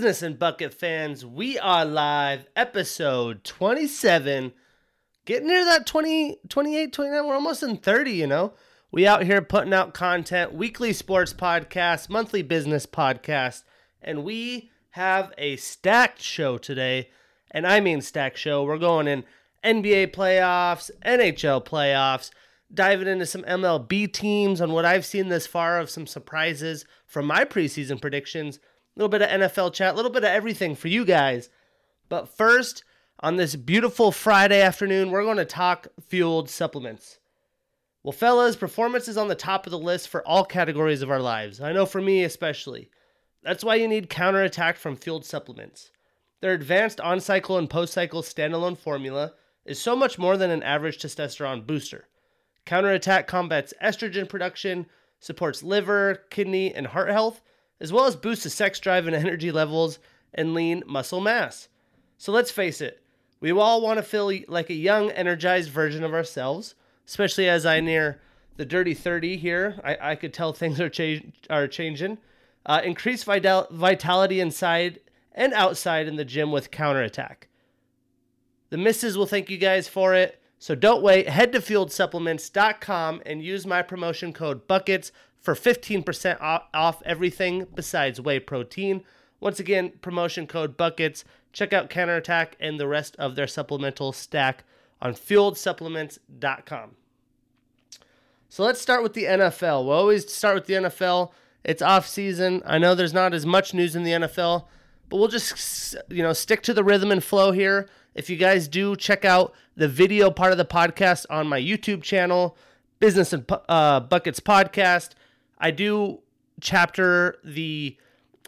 Business and Bucket fans, we are live, episode 27. Getting near that 20, 28, 29. We're almost in 30, you know. We out here putting out content, weekly sports podcast, monthly business podcast, and we have a stacked show today. And I mean stacked show. We're going in NBA playoffs, NHL playoffs, diving into some MLB teams on what I've seen this far of some surprises from my preseason predictions a little bit of NFL chat, a little bit of everything for you guys. But first, on this beautiful Friday afternoon, we're going to talk fueled supplements. Well, fellas, performance is on the top of the list for all categories of our lives. I know for me especially. That's why you need counterattack from fueled supplements. Their advanced on cycle and post cycle standalone formula is so much more than an average testosterone booster. Counterattack combats estrogen production, supports liver, kidney, and heart health, as well as boosts the sex drive and energy levels and lean muscle mass. So let's face it, we all want to feel like a young, energized version of ourselves, especially as I near the dirty 30 here. I, I could tell things are, cha- are changing. Uh, increase vital- vitality inside and outside in the gym with counterattack. The misses will thank you guys for it. So don't wait. Head to fueledsupplements.com and use my promotion code BUCKETS for 15% off everything besides whey protein. Once again, promotion code BUCKETS. Check out Counterattack and the rest of their supplemental stack on fueledsupplements.com. So let's start with the NFL. We always start with the NFL. It's off season. I know there's not as much news in the NFL, but we'll just you know stick to the rhythm and flow here. If you guys do check out the video part of the podcast on my YouTube channel, Business and uh, Buckets Podcast, I do chapter the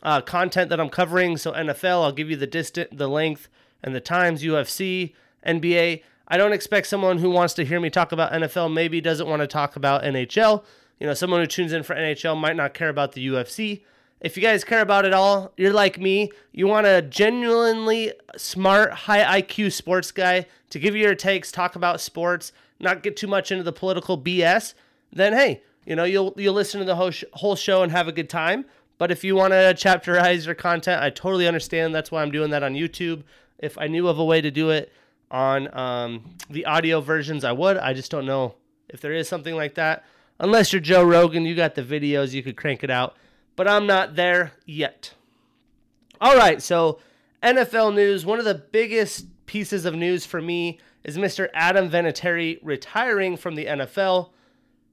uh, content that I'm covering. So NFL, I'll give you the distant, the length, and the times. UFC, NBA. I don't expect someone who wants to hear me talk about NFL maybe doesn't want to talk about NHL. You know, someone who tunes in for NHL might not care about the UFC. If you guys care about it all, you're like me. You want a genuinely smart, high IQ sports guy to give you your takes, talk about sports, not get too much into the political BS. Then hey, you know, you'll you'll listen to the whole, sh- whole show and have a good time. But if you want to chapterize your content, I totally understand. That's why I'm doing that on YouTube. If I knew of a way to do it on um, the audio versions, I would. I just don't know if there is something like that. Unless you're Joe Rogan, you got the videos, you could crank it out. But I'm not there yet. All right, so NFL news. One of the biggest pieces of news for me is Mr. Adam Vinatieri retiring from the NFL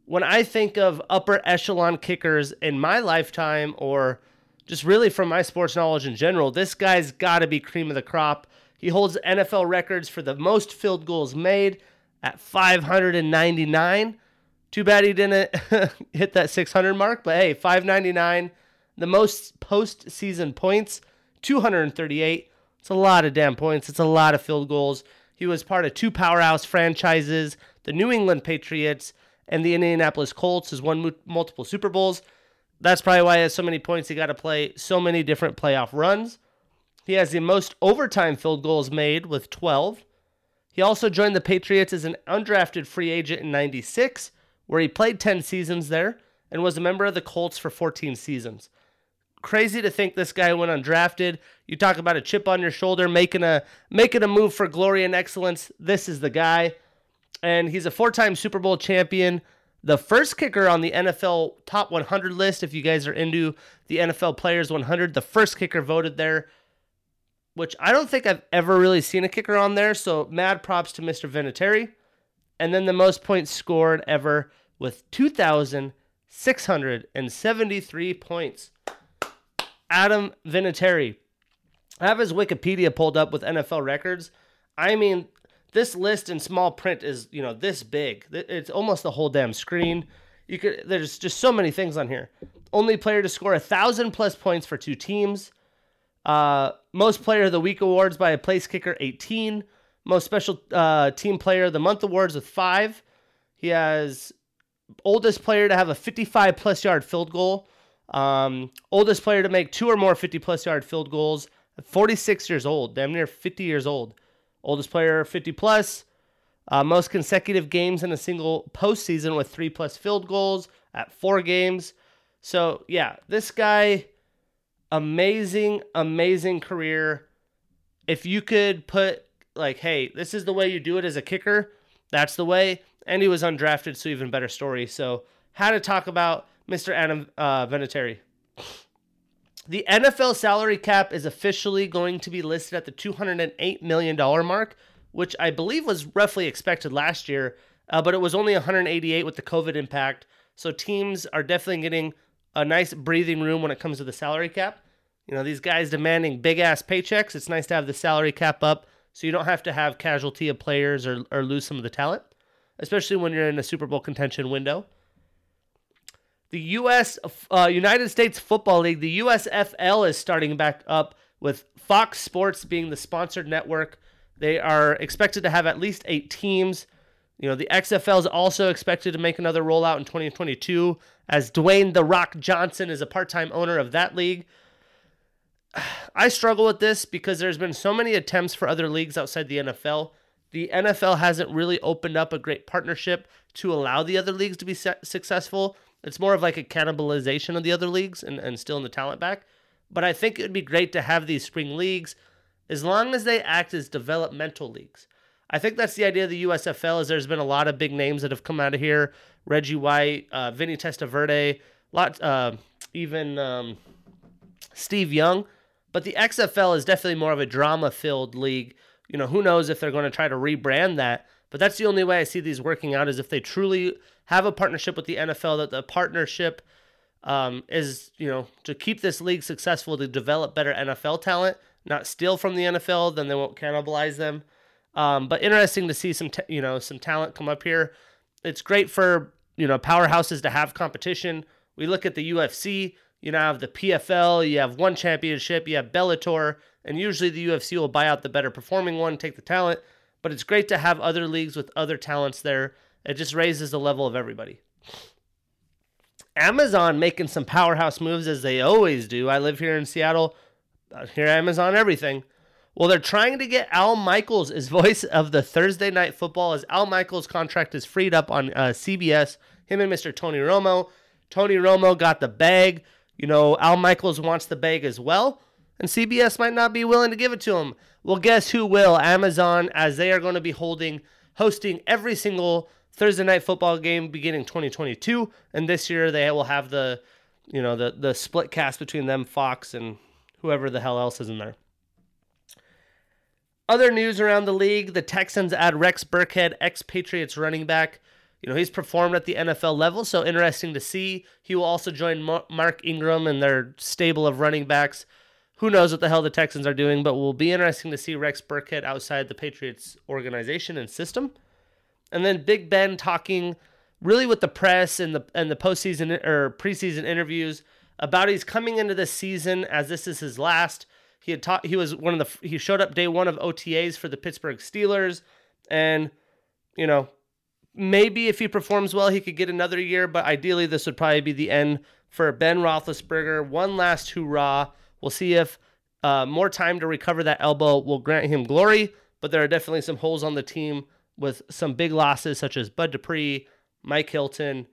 when I think of upper echelon kickers in my lifetime, or just really from my sports knowledge in general, this guy's got to be cream of the crop. He holds NFL records for the most field goals made at 599. Too bad he didn't hit that 600 mark, but hey, 599. The most postseason points, 238. It's a lot of damn points. It's a lot of field goals. He was part of two powerhouse franchises, the New England Patriots and the Indianapolis Colts has won multiple Super Bowls. That's probably why he has so many points. He got to play so many different playoff runs. He has the most overtime field goals made with 12. He also joined the Patriots as an undrafted free agent in 96, where he played 10 seasons there and was a member of the Colts for 14 seasons. Crazy to think this guy went undrafted. You talk about a chip on your shoulder, making a making a move for glory and excellence. This is the guy and he's a four-time Super Bowl champion. The first kicker on the NFL top 100 list, if you guys are into the NFL Players 100, the first kicker voted there, which I don't think I've ever really seen a kicker on there. So mad props to Mr. Vinatieri. And then the most points scored ever with 2,673 points. Adam Vinatieri. I have his Wikipedia pulled up with NFL records. I mean, this list in small print is you know this big. It's almost the whole damn screen. You could there's just so many things on here. Only player to score a thousand plus points for two teams. Uh, most player of the week awards by a place kicker 18. Most special uh, team player of the month awards with five. He has oldest player to have a 55 plus yard field goal. Um, oldest player to make two or more 50 plus yard field goals. 46 years old, damn near 50 years old. Oldest player 50 plus. Uh, most consecutive games in a single postseason with three plus field goals at four games. So, yeah, this guy, amazing, amazing career. If you could put like, hey, this is the way you do it as a kicker, that's the way. And he was undrafted, so even better story. So, how to talk about Mr. Adam uh, Vinatieri. The NFL salary cap is officially going to be listed at the $208 million mark, which I believe was roughly expected last year, uh, but it was only 188 with the COVID impact. So teams are definitely getting a nice breathing room when it comes to the salary cap. You know, these guys demanding big ass paychecks. It's nice to have the salary cap up so you don't have to have casualty of players or, or lose some of the talent, especially when you're in a Super Bowl contention window. The U.S. Uh, United States Football League, the USFL, is starting back up with Fox Sports being the sponsored network. They are expected to have at least eight teams. You know, the XFL is also expected to make another rollout in 2022, as Dwayne The Rock Johnson is a part time owner of that league. I struggle with this because there's been so many attempts for other leagues outside the NFL. The NFL hasn't really opened up a great partnership to allow the other leagues to be successful. It's more of like a cannibalization of the other leagues and, and still in the talent back. But I think it would be great to have these spring leagues as long as they act as developmental leagues. I think that's the idea of the USFL is there's been a lot of big names that have come out of here. Reggie White, uh, Vinny Testaverde, lot, uh, even um, Steve Young. But the XFL is definitely more of a drama-filled league. You know, who knows if they're going to try to rebrand that. But that's the only way I see these working out is if they truly have a partnership with the NFL, that the partnership um, is, you know, to keep this league successful, to develop better NFL talent, not steal from the NFL, then they won't cannibalize them. Um, but interesting to see some, t- you know, some talent come up here. It's great for you know powerhouses to have competition. We look at the UFC. You now have the PFL. You have one championship. You have Bellator, and usually the UFC will buy out the better performing one, take the talent. But it's great to have other leagues with other talents there it just raises the level of everybody. Amazon making some powerhouse moves as they always do. I live here in Seattle. I hear Amazon everything. Well, they're trying to get Al Michaels as voice of the Thursday night football as Al Michaels' contract is freed up on uh, CBS. Him and Mr. Tony Romo. Tony Romo got the bag. You know, Al Michaels wants the bag as well, and CBS might not be willing to give it to him. Well, guess who will? Amazon, as they are going to be holding, hosting every single Thursday night football game beginning 2022, and this year they will have the, you know, the the split cast between them, Fox, and whoever the hell else is in there. Other news around the league: the Texans add Rex Burkhead, ex-Patriots running back. You know he's performed at the NFL level, so interesting to see. He will also join Mark Ingram and their stable of running backs. Who knows what the hell the Texans are doing, but will be interesting to see Rex Burkhead outside the Patriots organization and system and then Big Ben talking really with the press and the and the postseason or preseason interviews about he's coming into this season as this is his last. He had taught he was one of the he showed up day one of OTAs for the Pittsburgh Steelers, and you know maybe if he performs well he could get another year, but ideally this would probably be the end for Ben Roethlisberger. One last hurrah. We'll see if uh, more time to recover that elbow will grant him glory, but there are definitely some holes on the team with some big losses such as Bud Dupree, Mike Hilton,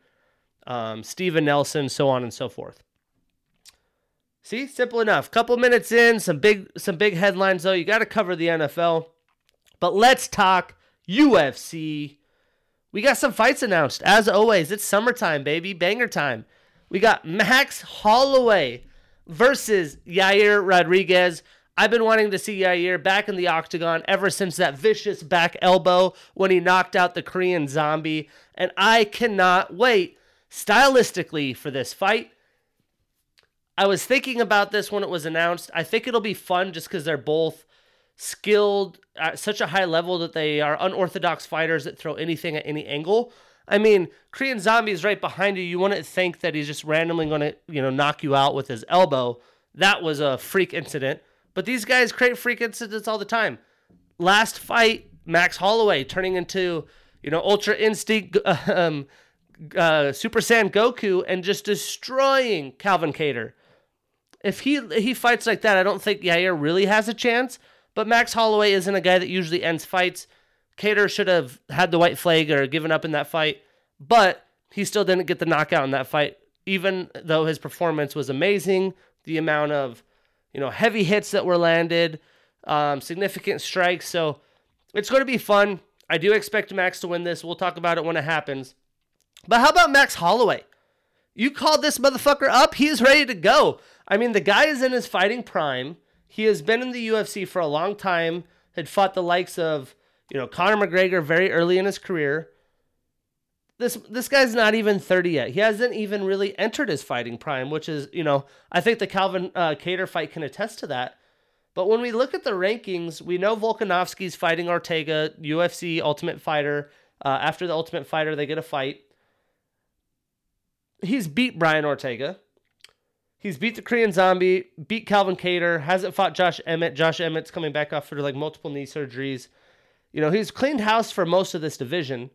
um, Steven Nelson, so on and so forth. See, simple enough. Couple minutes in, some big some big headlines though. You got to cover the NFL, but let's talk UFC. We got some fights announced. As always, it's summertime, baby, banger time. We got Max Holloway versus Yair Rodriguez. I've been wanting to see Yair back in the octagon ever since that vicious back elbow when he knocked out the Korean zombie, and I cannot wait stylistically for this fight. I was thinking about this when it was announced. I think it'll be fun just because they're both skilled at such a high level that they are unorthodox fighters that throw anything at any angle. I mean, Korean Zombie is right behind you. You wouldn't think that he's just randomly going to, you know, knock you out with his elbow. That was a freak incident. But these guys create freak incidents all the time. Last fight, Max Holloway turning into, you know, Ultra Instinct um, uh, Super Saiyan Goku and just destroying Calvin Kattar. If he he fights like that, I don't think Yair really has a chance. But Max Holloway isn't a guy that usually ends fights. Kattar should have had the white flag or given up in that fight, but he still didn't get the knockout in that fight, even though his performance was amazing the amount of, you know, heavy hits that were landed, um, significant strikes. So it's going to be fun. I do expect Max to win this. We'll talk about it when it happens. But how about Max Holloway? You called this motherfucker up. He's ready to go. I mean, the guy is in his fighting prime. He has been in the UFC for a long time, had fought the likes of, you know, Conor McGregor very early in his career. This this guy's not even 30 yet. He hasn't even really entered his fighting prime, which is, you know, I think the Calvin uh, Kattar fight can attest to that. But when we look at the rankings, we know Volkanovski's fighting Ortega, UFC Ultimate Fighter. Uh, after the Ultimate Fighter, they get a fight. He's beat Brian Ortega. He's beat the Korean Zombie, beat Calvin Kattar, hasn't fought Josh Emmett. Josh Emmett's coming back after like multiple knee surgeries. You know, he's cleaned house for most of this division.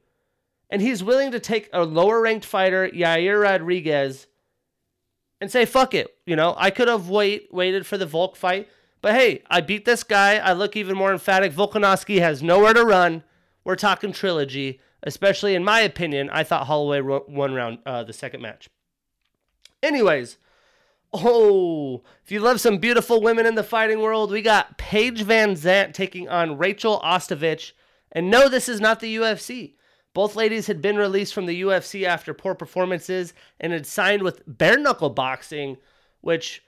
And he's willing to take a lower ranked fighter, Yair Rodriguez, and say, fuck it. You know, I could have wait waited for the Volk fight. But hey, I beat this guy. I look even more emphatic. Volkanovski has nowhere to run. We're talking trilogy, especially in my opinion. I thought Holloway won round uh, the second match. Anyways, oh, if you love some beautiful women in the fighting world, we got Paige VanZant taking on Rachel Ostovich. And no, this is not the UFC. Both ladies had been released from the UFC after poor performances and had signed with bare knuckle boxing, which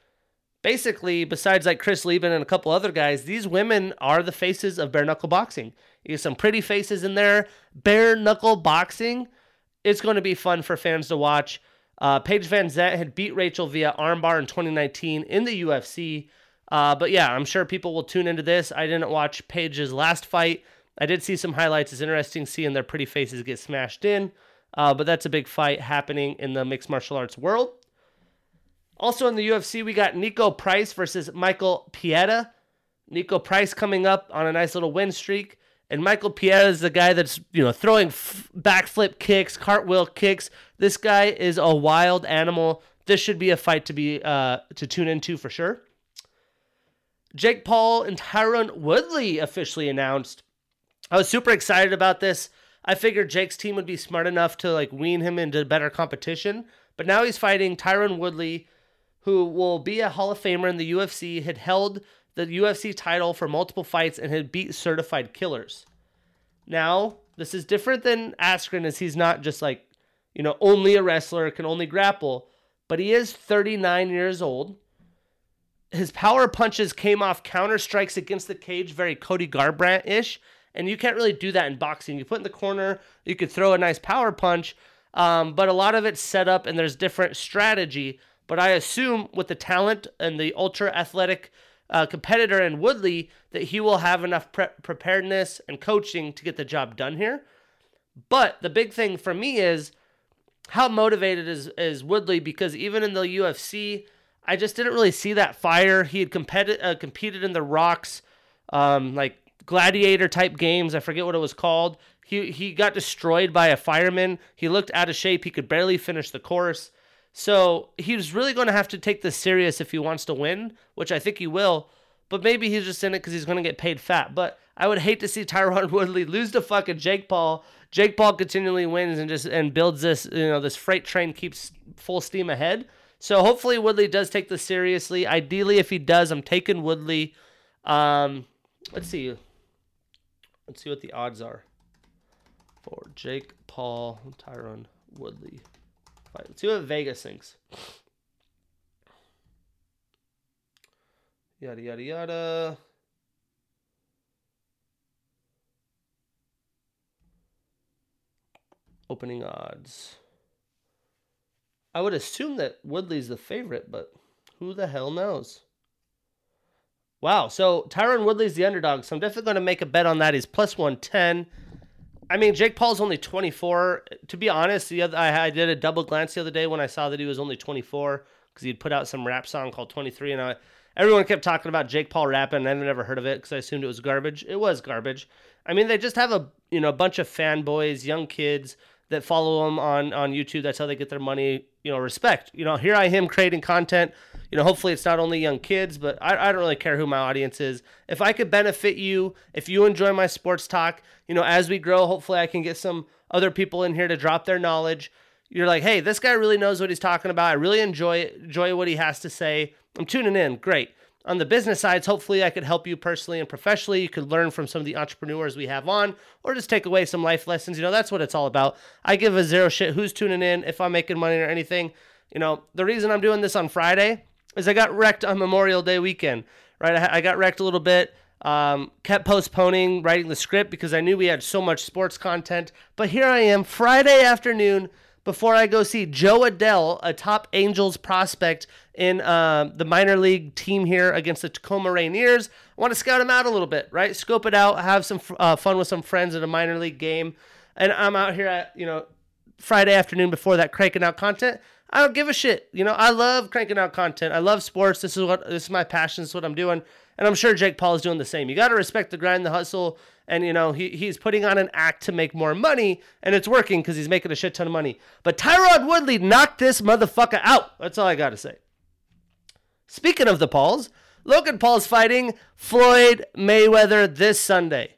basically, besides like Chris Leben and a couple other guys, these women are the faces of bare knuckle boxing. You have some pretty faces in there. Bare knuckle boxing. It's going to be fun for fans to watch. Uh, Paige VanZant had beat Rachel via armbar in 2019 in the UFC. Uh, but yeah, I'm sure people will tune into this. I didn't watch Paige's last fight. I did see some highlights. It's interesting seeing their pretty faces get smashed in. Uh, but that's a big fight happening in the mixed martial arts world. Also in the UFC, we got Niko Price versus Michael Pereira. Niko Price coming up on a nice little win streak. And Michael Pereira is the guy that's, you know, throwing f- backflip kicks, cartwheel kicks. This guy is a wild animal. This should be a fight to be uh, to tune into for sure. Jake Paul and Tyron Woodley officially announced. I was super excited about this. I figured Jake's team would be smart enough to like wean him into better competition, but now he's fighting Tyron Woodley, who will be a Hall of Famer in the UFC, had held the UFC title for multiple fights and had beat certified killers. Now, this is different than Askren as he's not just like, you know, only a wrestler, can only grapple, but he is 39 years old. His power punches came off counter strikes against the cage, very Cody Garbrandt ish. And you can't really do that in boxing. You put in the corner, you could throw a nice power punch, um, but a lot of it's set up and there's different strategy. But I assume with the talent and the ultra athletic uh, competitor in Woodley that he will have enough pre- preparedness and coaching to get the job done here. But the big thing for me is how motivated is, is Woodley because even in the UFC, I just didn't really see that fire. He had competed uh, competed in the Rocks, um, like gladiator type games. I forget what it was called. He he got destroyed by a fireman. He looked out of shape. He could barely finish the course. So he's really going to have to take this serious if he wants to win, which I think he will. But maybe he's just in it because he's going to get paid fat. But I would hate to see Tyron Woodley lose to fucking Jake Paul. Jake Paul continually wins and just and builds this, you know, this freight train keeps full steam ahead. So hopefully Woodley does take this seriously. Ideally, if he does, I'm taking Woodley. Um, let's see. Let's see what the odds are for Jake Paul, Tyron Woodley fight. Let's see what Vegas thinks. Yada yada yada. Opening odds. I would assume that Woodley's the favorite, but who the hell knows? Wow, so Tyron Woodley's the underdog, so I'm definitely going to make a bet on that. He's plus 110. I mean, Jake Paul's only 24. To be honest, the other, I, I did a double glance the other day when I saw that he was only 24 because he'd put out some rap song called 23, and I, everyone kept talking about Jake Paul rapping, and I've never heard of it because I assumed it was garbage. It was garbage. I mean, they just have a you know a bunch of fanboys, young kids that follow them on on YouTube. That's how they get their money. You know, respect. You know, here I am creating content you know, hopefully it's not only young kids, but I, I don't really care who my audience is. If I could benefit you, if you enjoy my sports talk, you know, as we grow, hopefully I can get some other people in here to drop their knowledge. You're like, hey, this guy really knows what he's talking about. I really enjoy enjoy what he has to say. I'm tuning in. Great. On the business sides, hopefully I could help you personally and professionally. You could learn from some of the entrepreneurs we have on, or just take away some life lessons. You know, that's what it's all about. I give a zero shit who's tuning in, if I'm making money or anything. You know, the reason I'm doing this on Friday is I got wrecked on Memorial Day weekend, right? I, got wrecked a little bit. Um, kept postponing writing the script because I knew we had so much sports content. But here I am, Friday afternoon, before I go see Jo Adell, a top Angels prospect in uh, the minor league team here against the Tacoma Rainiers. I want to scout him out a little bit, right? Scope it out, have some uh, fun with some friends at a minor league game. And I'm out here at, you know, Friday afternoon before that cranking out content. I don't give a shit. You know, I love cranking out content. I love sports. This is what this is my passion. This is what I'm doing. And I'm sure Jake Paul is doing the same. You got to respect the grind, the hustle, and you know he, he's putting on an act to make more money, and it's working because he's making a shit ton of money. But Tyron Woodley knocked this motherfucker out. That's all I got to say. Speaking of the Pauls, Logan Paul's fighting Floyd Mayweather this Sunday.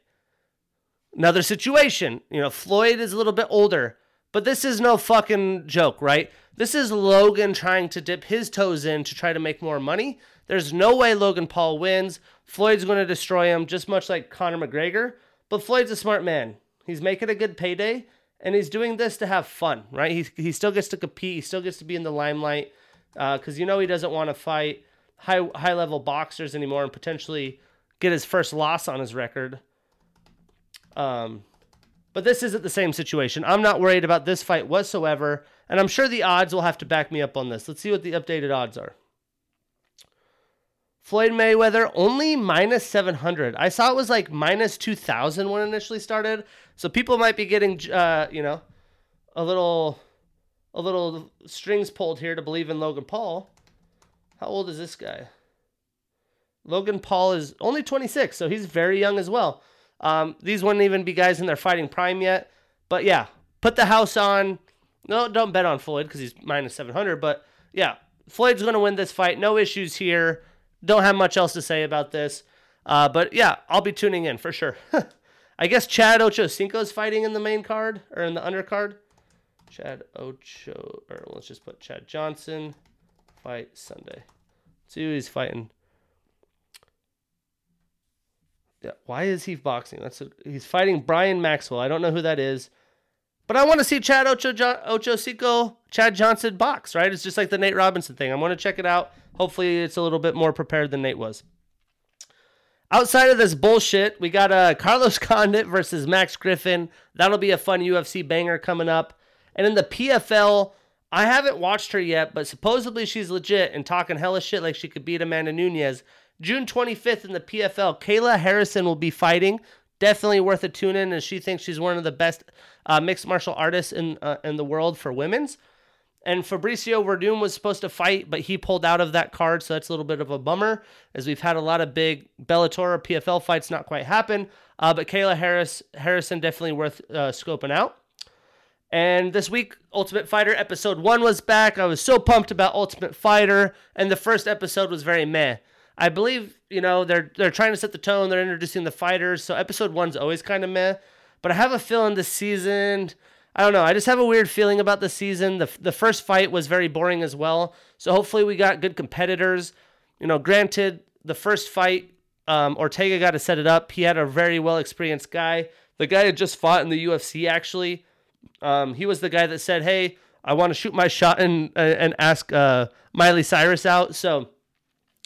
Another situation. You know, Floyd is a little bit older, but this is no fucking joke, right? This is Logan trying to dip his toes in to try to make more money. There's no way Logan Paul wins. Floyd's going to destroy him, just much like Conor McGregor. But Floyd's a smart man. He's making a good payday, and he's doing this to have fun, right? He, he still gets to compete. He still gets to be in the limelight because uh, you know he doesn't want to fight high high level boxers anymore and potentially get his first loss on his record. Um, but this isn't the same situation. I'm not worried about this fight whatsoever, and I'm sure the odds will have to back me up on this. Let's see what the updated odds are. Floyd Mayweather only minus 700. I saw it was like minus 2000 when it initially started. So people might be getting, uh, you know, a little, a little strings pulled here to believe in Logan Paul. How old is this guy? Logan Paul is only 26, so he's very young as well. Um, these wouldn't even be guys in their fighting prime yet. But yeah, put the house on. No, don't bet on Floyd because he's minus 700. But yeah, Floyd's going to win this fight. No issues here. Don't have much else to say about this. Uh, but yeah, I'll be tuning in for sure. I guess Chad Ochocinco is fighting in the main card or in the undercard. Chad Ocho, or let's just put Chad Johnson fight Sunday. Let's see who he's fighting. Yeah, why is he boxing? That's a, he's fighting Brian Maxwell. I don't know who that is. But I want to see Chad Ocho, Ocho Cinco, Chad Johnson box, right? It's just like the Nate Robinson thing. I want to check it out. Hopefully, it's a little bit more prepared than Nate was. Outside of this bullshit, we got uh, Carlos Condit versus Max Griffin. That'll be a fun UFC banger coming up. And in the PFL, I haven't watched her yet, but supposedly she's legit and talking hella shit like she could beat Amanda Nunes. June 25th in the PFL, Kayla Harrison will be fighting. Definitely worth a tune in, and she thinks she's one of the best uh, mixed martial artists in uh, in the world for women's. And Fabricio Werdum was supposed to fight, but he pulled out of that card, so that's a little bit of a bummer, as we've had a lot of big Bellator or PFL fights not quite happen. Uh, but Kayla Harris Harrison definitely worth uh, scoping out. And this week, Ultimate Fighter episode one was back. I was so pumped about Ultimate Fighter, and the first episode was very meh. I believe you know they're they're trying to set the tone. They're introducing the fighters, so episode one's always kind of meh. But I have a feeling this season, I don't know. I just have a weird feeling about the season. The the first fight was very boring as well. So hopefully we got good competitors. You know, granted, the first fight, um, Ortega got to set it up. He had a very well experienced guy. The guy had just fought in the UFC actually. Um, he was the guy that said, "Hey, I want to shoot my shot and and ask uh, Miley Cyrus out." So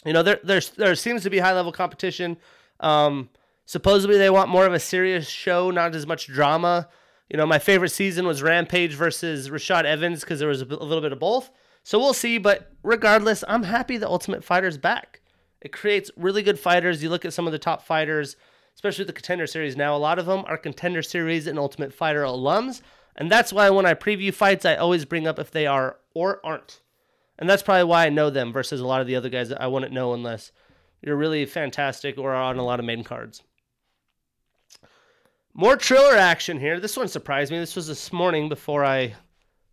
you know, there there's there seems to be high level competition. Um, supposedly they want more of a serious show, not as much drama. You know, my favorite season was Rampage versus Rashad Evans because there was a, a little bit of both. So we'll see, but regardless, I'm happy the Ultimate Fighter's back. It creates really good fighters. You look at some of the top fighters, especially the Contender Series now. A lot of them are Contender Series and Ultimate Fighter alums, and that's why when I preview fights, I always bring up if they are or aren't. And that's probably why I know them versus a lot of the other guys that I wouldn't know unless you're really fantastic or on a lot of main cards. More Triller action here. This one surprised me. This was this morning before I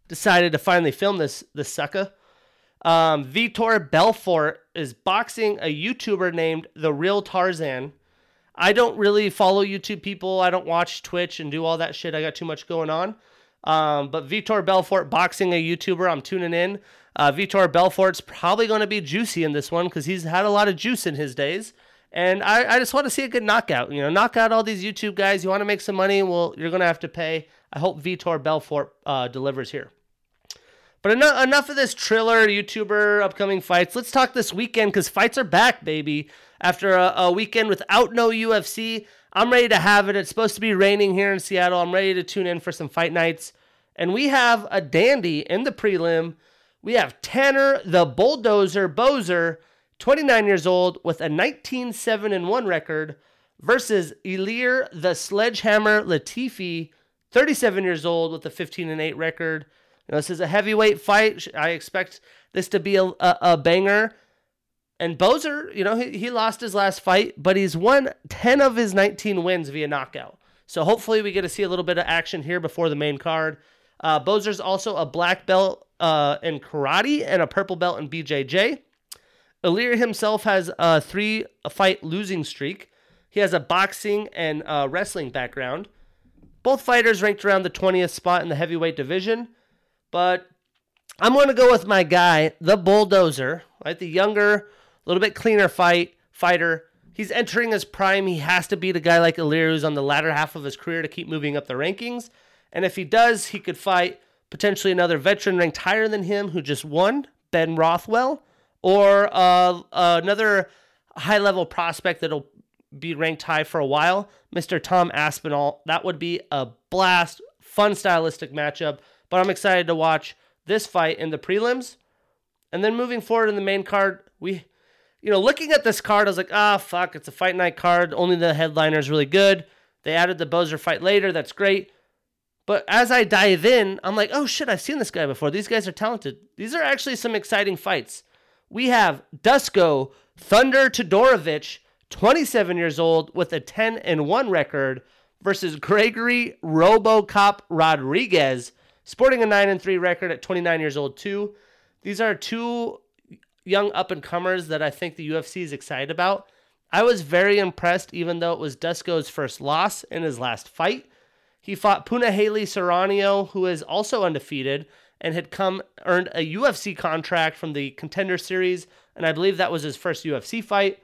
decided to finally film this this sucker. Um, Vitor Belfort is boxing a YouTuber named The Real Tarzan. I don't really follow YouTube people. I don't watch Twitch and do all that shit. I got too much going on. Um, but Vitor Belfort boxing a YouTuber. I'm tuning in. Uh, Vitor Belfort's probably going to be juicy in this one because he's had a lot of juice in his days. And I, I just want to see a good knockout. You know, knock out all these YouTube guys. You want to make some money? Well, you're going to have to pay. I hope Vitor Belfort uh, delivers here. But enough, enough of this Triller YouTuber upcoming fights. Let's talk this weekend because fights are back, baby. After a, a, weekend without no UFC, I'm ready to have it. It's supposed to be raining here in Seattle. I'm ready to tune in for some fight nights. And we have a dandy in the prelim. We have Tanner the Bulldozer Boser, 29 years old, with a 19 7 1 record, versus Ilir the Sledgehammer Latifi, 37 years old, with a 15 8 record. You know, this is a heavyweight fight. I expect this to be a, a, a banger. And Boser, you know, he, he lost his last fight, but he's won 10 of his 19 wins via knockout. So hopefully we get to see a little bit of action here before the main card. Uh, Boser's also a black belt uh, in karate and a purple belt in BJJ. Ilir himself has a three fight losing streak. He has a boxing and uh, wrestling background. Both fighters ranked around the 20th spot in the heavyweight division. But I'm going to go with my guy, the bulldozer, right? The younger, a little bit cleaner fight fighter. He's entering his prime. He has to beat a guy like Ilir who's on the latter half of his career to keep moving up the rankings. And if he does, he could fight potentially another veteran ranked higher than him who just won, Ben Rothwell, or uh, another high level prospect that'll be ranked high for a while, Mr. Tom Aspinall. That would be a blast, fun stylistic matchup. But I'm excited to watch this fight in the prelims. And then moving forward in the main card, we, you know, looking at this card, I was like, ah, oh, fuck, it's a fight night card. Only the headliner is really good. They added the Boser fight later. That's great. But as I dive in, I'm like, oh shit, I've seen this guy before. These guys are talented. These are actually some exciting fights. We have Dusko Thunder Todorovic, 27 years old, with a 10 and 1 record, versus Gregory Robocop Rodrigues, sporting a 9 and 3 record at 29 years old too. These are two young up and comers that I think the UFC is excited about. I was very impressed, even though it was Dusko's first loss in his last fight. He fought Punahele Soriano, who is also undefeated and had come earned a UFC contract from the Contender Series, and I believe that was his first UFC fight.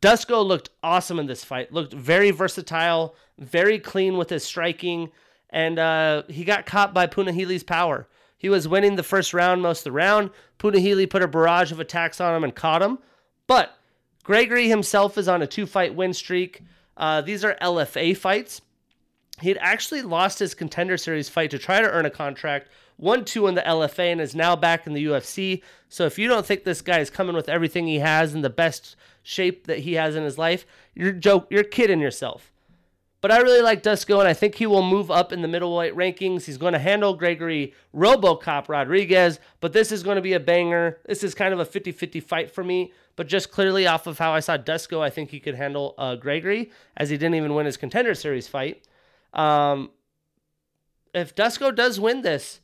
Dusko looked awesome in this fight. Looked very versatile, very clean with his striking and uh, he got caught by Punahele's power. He was winning the first round most of the round. Punahele put a barrage of attacks on him and caught him. But Gregory himself is on a two fight win streak. Uh, these are LFA fights. He had actually lost his contender series fight to try to earn a contract, won two in the LFA, and is now back in the UFC. So if you don't think this guy is coming with everything he has in the best shape that he has in his life, you're joke, you're kidding yourself. But I really like Dusko, and I think he will move up in the middleweight rankings. He's going to handle Gregory Robocop Rodrigues, but this is going to be a banger. This is kind of a 50 50 fight for me. But just clearly off of how I saw Dusko, I think he could handle uh, Gregory, as he didn't even win his contender series fight. Um, if Dusko does win this,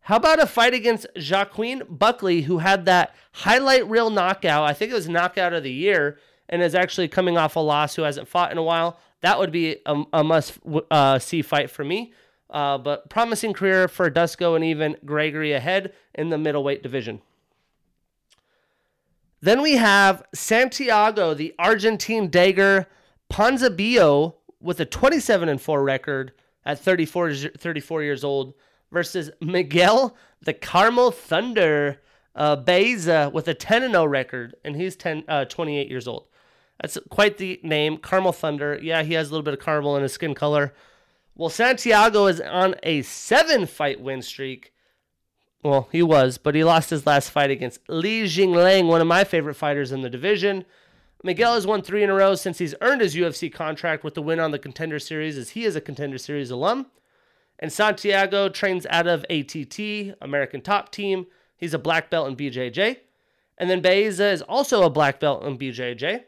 how about a fight against Joaquin Buckley, who had that highlight reel knockout? I think it was knockout of the year, and is actually coming off a loss, who hasn't fought in a while that would be a, a must uh, see fight for me. Uh, but promising career for Dusko and even Gregory ahead in the middleweight division. Then we have Santiago, the Argentine dagger Ponzinibbio, with a 27 and 4 record at 34, 34 years old, versus Miguel, the Carmel Thunder uh, Baeza, with a 10 and 0 record, and he's 10, uh, 28 years old. That's quite the name. Carmel Thunder. Yeah, he has a little bit of caramel in his skin color. Well, Santiago is on a seven fight win streak. Well, he was, but he lost his last fight against Li Jingliang, one of my favorite fighters in the division. Miguel has won three in a row since he's earned his UFC contract with the win on the Contender Series, as he is a Contender Series alum. And Santiago trains out of ATT, American Top Team. He's a black belt in BJJ. And then Baeza is also a black belt in BJJ.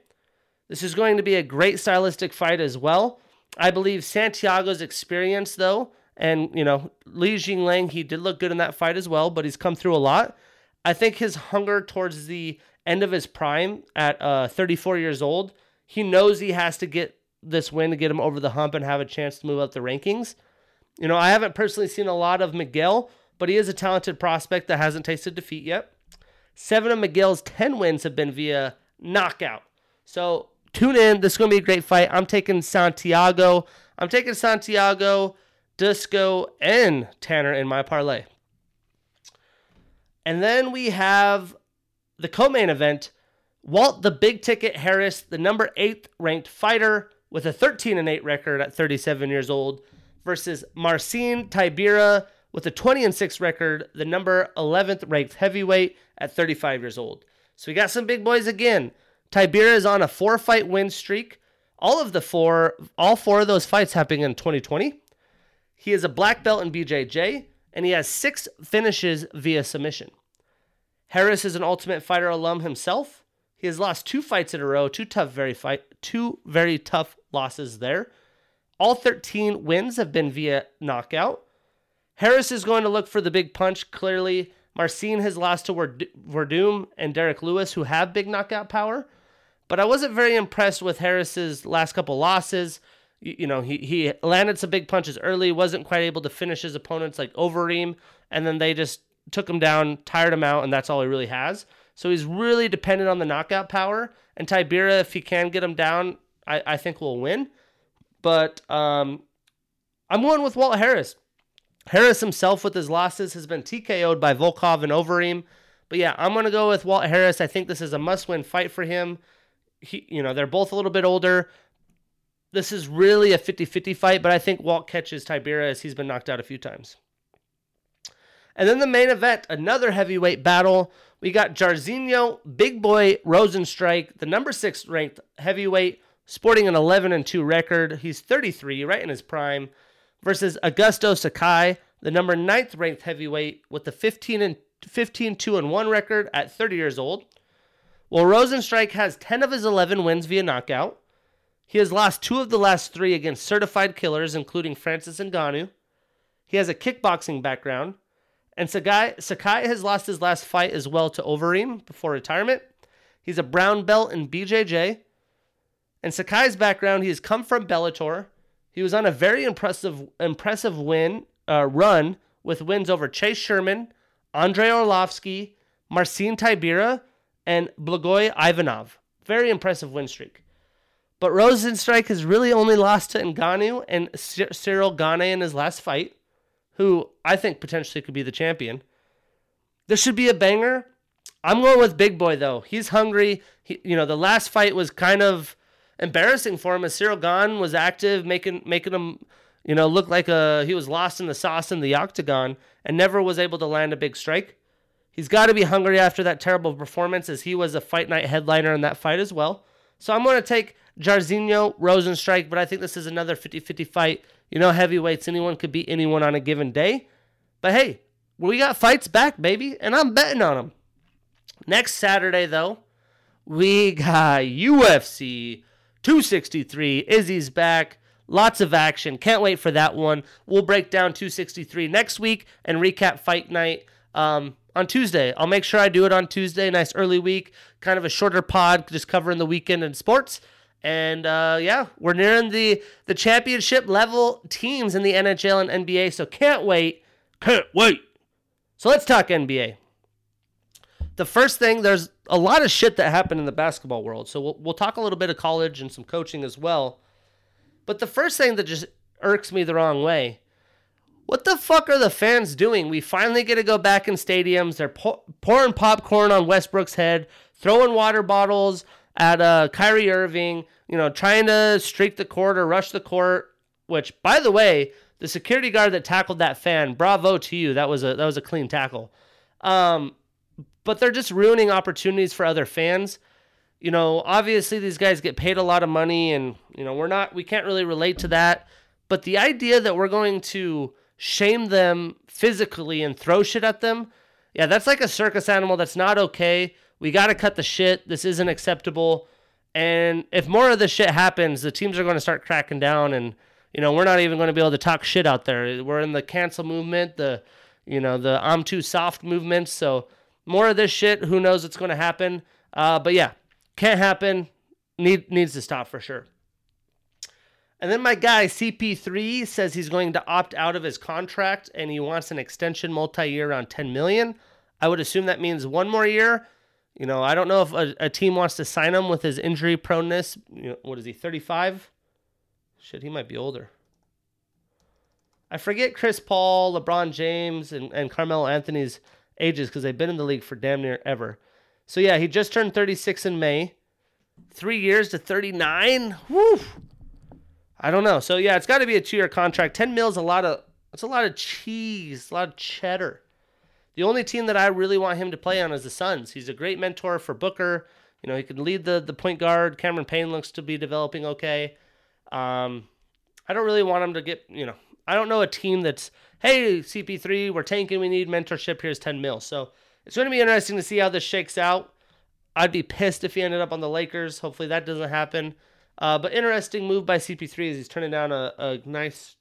This is going to be a great stylistic fight as well. I believe Santiago's experience, though, and you know Li Jingliang, he did look good in that fight as well, but he's come through a lot. I think his hunger towards the end of his prime at uh, 34 years old, he knows he has to get this win to get him over the hump and have a chance to move up the rankings. You know, I haven't personally seen a lot of Miguel, but he is a talented prospect that hasn't tasted defeat yet. Seven of Miguel's 10 wins have been via knockout. So tune in. This is going to be a great fight. I'm taking Santiago. I'm taking Santiago, Disco, and Tanner in my parlay. And then we have the co main event Walt the Big Ticket Harris, the number eight ranked fighter with a 13 and 8 record at 37 years old, versus Marcin Tybura with a 20 and 6 record, the number 11th ranked heavyweight at 35 years old. So we got some big boys again. Tybura is on a four fight win streak. All of the four, all four of those fights happening in 2020. He is a black belt in BJJ, and he has six finishes via submission. Harris is an Ultimate Fighter alum himself. He has lost two fights in a row, two tough, very fight, two very tough losses there. All 13 wins have been via knockout. Harris is going to look for the big punch. Clearly, Marcin has lost to Werdum and Derrick Lewis, who have big knockout power. But I wasn't very impressed with Harris's last couple losses. You, you know, he, he landed some big punches early, wasn't quite able to finish his opponents like Overeem, and then they just took him down, tired him out, and that's all he really has. So he's really dependent on the knockout power. And Tybura, if he can get him down, I, I think will win. But um, I'm going with Walt Harris. Harris himself, with his losses, has been TKO'd by Volkov and Overeem. But yeah, I'm going to go with Walt Harris. I think this is a must win fight for him. He, you know, they're both a little bit older. This is really a 50 50 fight, but I think Walt catches Tybura as he's been knocked out a few times. And then the main event, another heavyweight battle. We got Jairzinho, Big Boy Rozenstruik, the number six ranked heavyweight, sporting an 11 and 2 record. He's 33, right in his prime, versus Augusto Sakai, the number ninth ranked heavyweight, with the 15 and 15 2 and 1 record at 30 years old. Well, Rozenstruik has 10 of his 11 wins via knockout. He has lost two of the last three against certified killers, including Francis Ngannou. He has a kickboxing background. And Sakai, Sakai has lost his last fight as well to Overeem before retirement. He's a brown belt in BJJ. And Sakai's background, he has come from Bellator. He was on a very impressive impressive win uh, run with wins over Chase Sherman, Andrei Arlovski, Marcin Tybura, and Blagoy Ivanov. Very impressive win streak. But Rozenstruik has really only lost to Ngannou and Cyril Gane in his last fight who I think potentially could be the champion. This should be a banger. I'm going with Big Boy though. He's hungry. He, you know, the last fight was kind of embarrassing for him as Cyril Gane was active, making making him, you know, look like a he was lost in the sauce in the octagon and never was able to land a big strike. He's got to be hungry after that terrible performance as he was a fight night headliner in that fight as well. So I'm going to take Jairzinho Rozenstruik, but I think this is another 50-50 fight. You know, heavyweights, anyone could beat anyone on a given day. But hey, we got fights back, baby, and I'm betting on them. Next Saturday, though, we got UFC 263. Izzy's back. Lots of action. Can't wait for that one. We'll break down 263 next week and recap fight night um, on Tuesday. I'll make sure I do it on Tuesday. Nice early week. Kind of a shorter pod, just covering the weekend and sports. And uh, yeah, we're nearing the the championship level teams in the NHL and NBA, so can't wait. Can't wait. So let's talk NBA. The first thing, there's a lot of shit that happened in the basketball world. So we'll, we'll talk a little bit of college and some coaching as well. But the first thing that just irks me the wrong way what the fuck are the fans doing? We finally get to go back in stadiums. They're pour- pouring popcorn on Westbrook's head, throwing water bottles, at uh, Kyrie Irving, you know, trying to streak the court or rush the court. Which, by the way, the security guard that tackled that fan, bravo to you. That was a that was a clean tackle. Um, but they're just ruining opportunities for other fans. You know, obviously these guys get paid a lot of money, and you know we're not we can't really relate to that. But the idea that we're going to shame them physically and throw shit at them, yeah, that's like a circus animal. That's not okay. We got to cut the shit. This isn't acceptable. And if more of this shit happens, the teams are going to start cracking down and you know, we're not even going to be able to talk shit out there. We're in the cancel movement, the you know, the I'm too soft movement. So more of this shit, who knows what's going to happen. Uh, but yeah, can't happen. Need needs to stop for sure. And then my guy CP3 says he's going to opt out of his contract and he wants an extension multi-year around 10 million. I would assume that means one more year. You know, I don't know if a, a team wants to sign him with his injury proneness. You know, what is he, 35? Shit, he might be older. I forget Chris Paul, LeBron James, and, and Carmelo Anthony's ages because they've been in the league for damn near ever. So yeah, he just turned 36 in May. Three years to 39. Woo! I don't know. So yeah, it's got to be a two-year contract. 10 mils a lot of it's a lot of cheese, a lot of cheddar. The only team that I really want him to play on is the Suns. He's a great mentor for Booker. You know, he can lead the the point guard. Cameron Payne looks to be developing okay. Um, I don't really want him to get, you know, I don't know a team that's, hey, CP3, we're tanking, we need mentorship, here's 10 mil. So it's going to be interesting to see how this shakes out. I'd be pissed if he ended up on the Lakers. Hopefully that doesn't happen. Uh, but interesting move by CP3 as he's turning down a, a nice,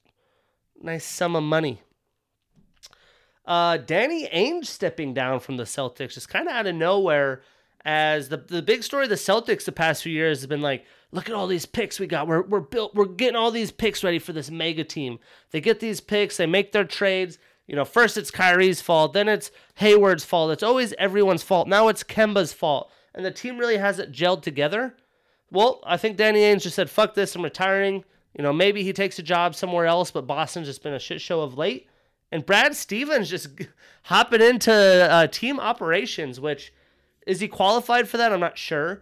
nice sum of money. Uh, Danny Ainge stepping down from the Celtics just kind of out of nowhere. As the the big story of the Celtics the past few years has been like, look at all these picks we got. We're we're built. We're getting all these picks ready for this mega team. They get these picks. They make their trades. You know, first it's Kyrie's fault, then it's Hayward's fault. It's always everyone's fault. Now it's Kemba's fault, and the team really hasn't gelled together. Well, I think Danny Ainge just said, "Fuck this, I'm retiring." You know, maybe he takes a job somewhere else, but Boston's just been a shit show of late. And Brad Stevens just hopping into uh, team operations, which is he qualified for that? I'm not sure.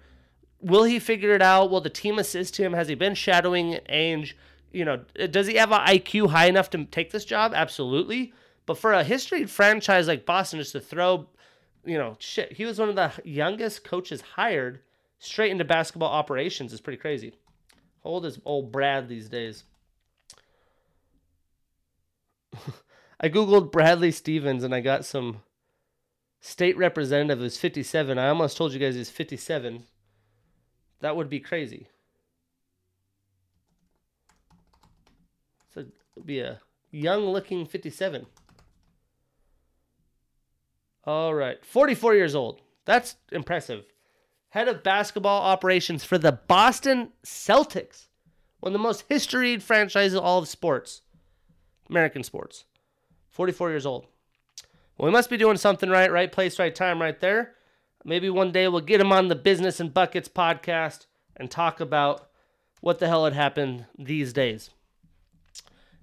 Will he figure it out? Will the team assist him? Has he been shadowing Ainge? You know, does he have an IQ high enough to take this job? Absolutely. But for a history franchise like Boston, just to throw, you know, shit, he was one of the youngest coaches hired straight into basketball operations is pretty crazy. How old is old Brad these days? I googled Bradley Stevens and I got some state representative who's 57. I almost told you guys he's 57. That would be crazy. So it'd be a young looking 57. All right, 44 years old. That's impressive. Head of basketball operations for the Boston Celtics, one of the most historied franchises in all of sports, American sports. 44 years old. Well, we must be doing something right, right place, right time, right there. Maybe one day we'll get him on the Business and Buckets podcast and talk about what the hell had happened these days.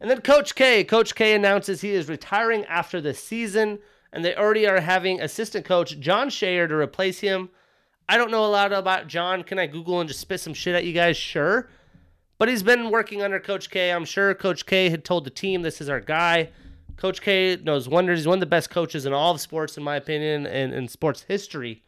And then Coach K. Coach K announces he is retiring after the season, and they already are having assistant coach Jon Scheyer to replace him. I don't know a lot about John. Can I Google and just spit some shit at you guys? Sure. But he's been working under Coach K. I'm sure Coach K had told the team this is our guy. Coach K knows wonders. He's one of the best coaches in all of sports, in my opinion, and in sports history.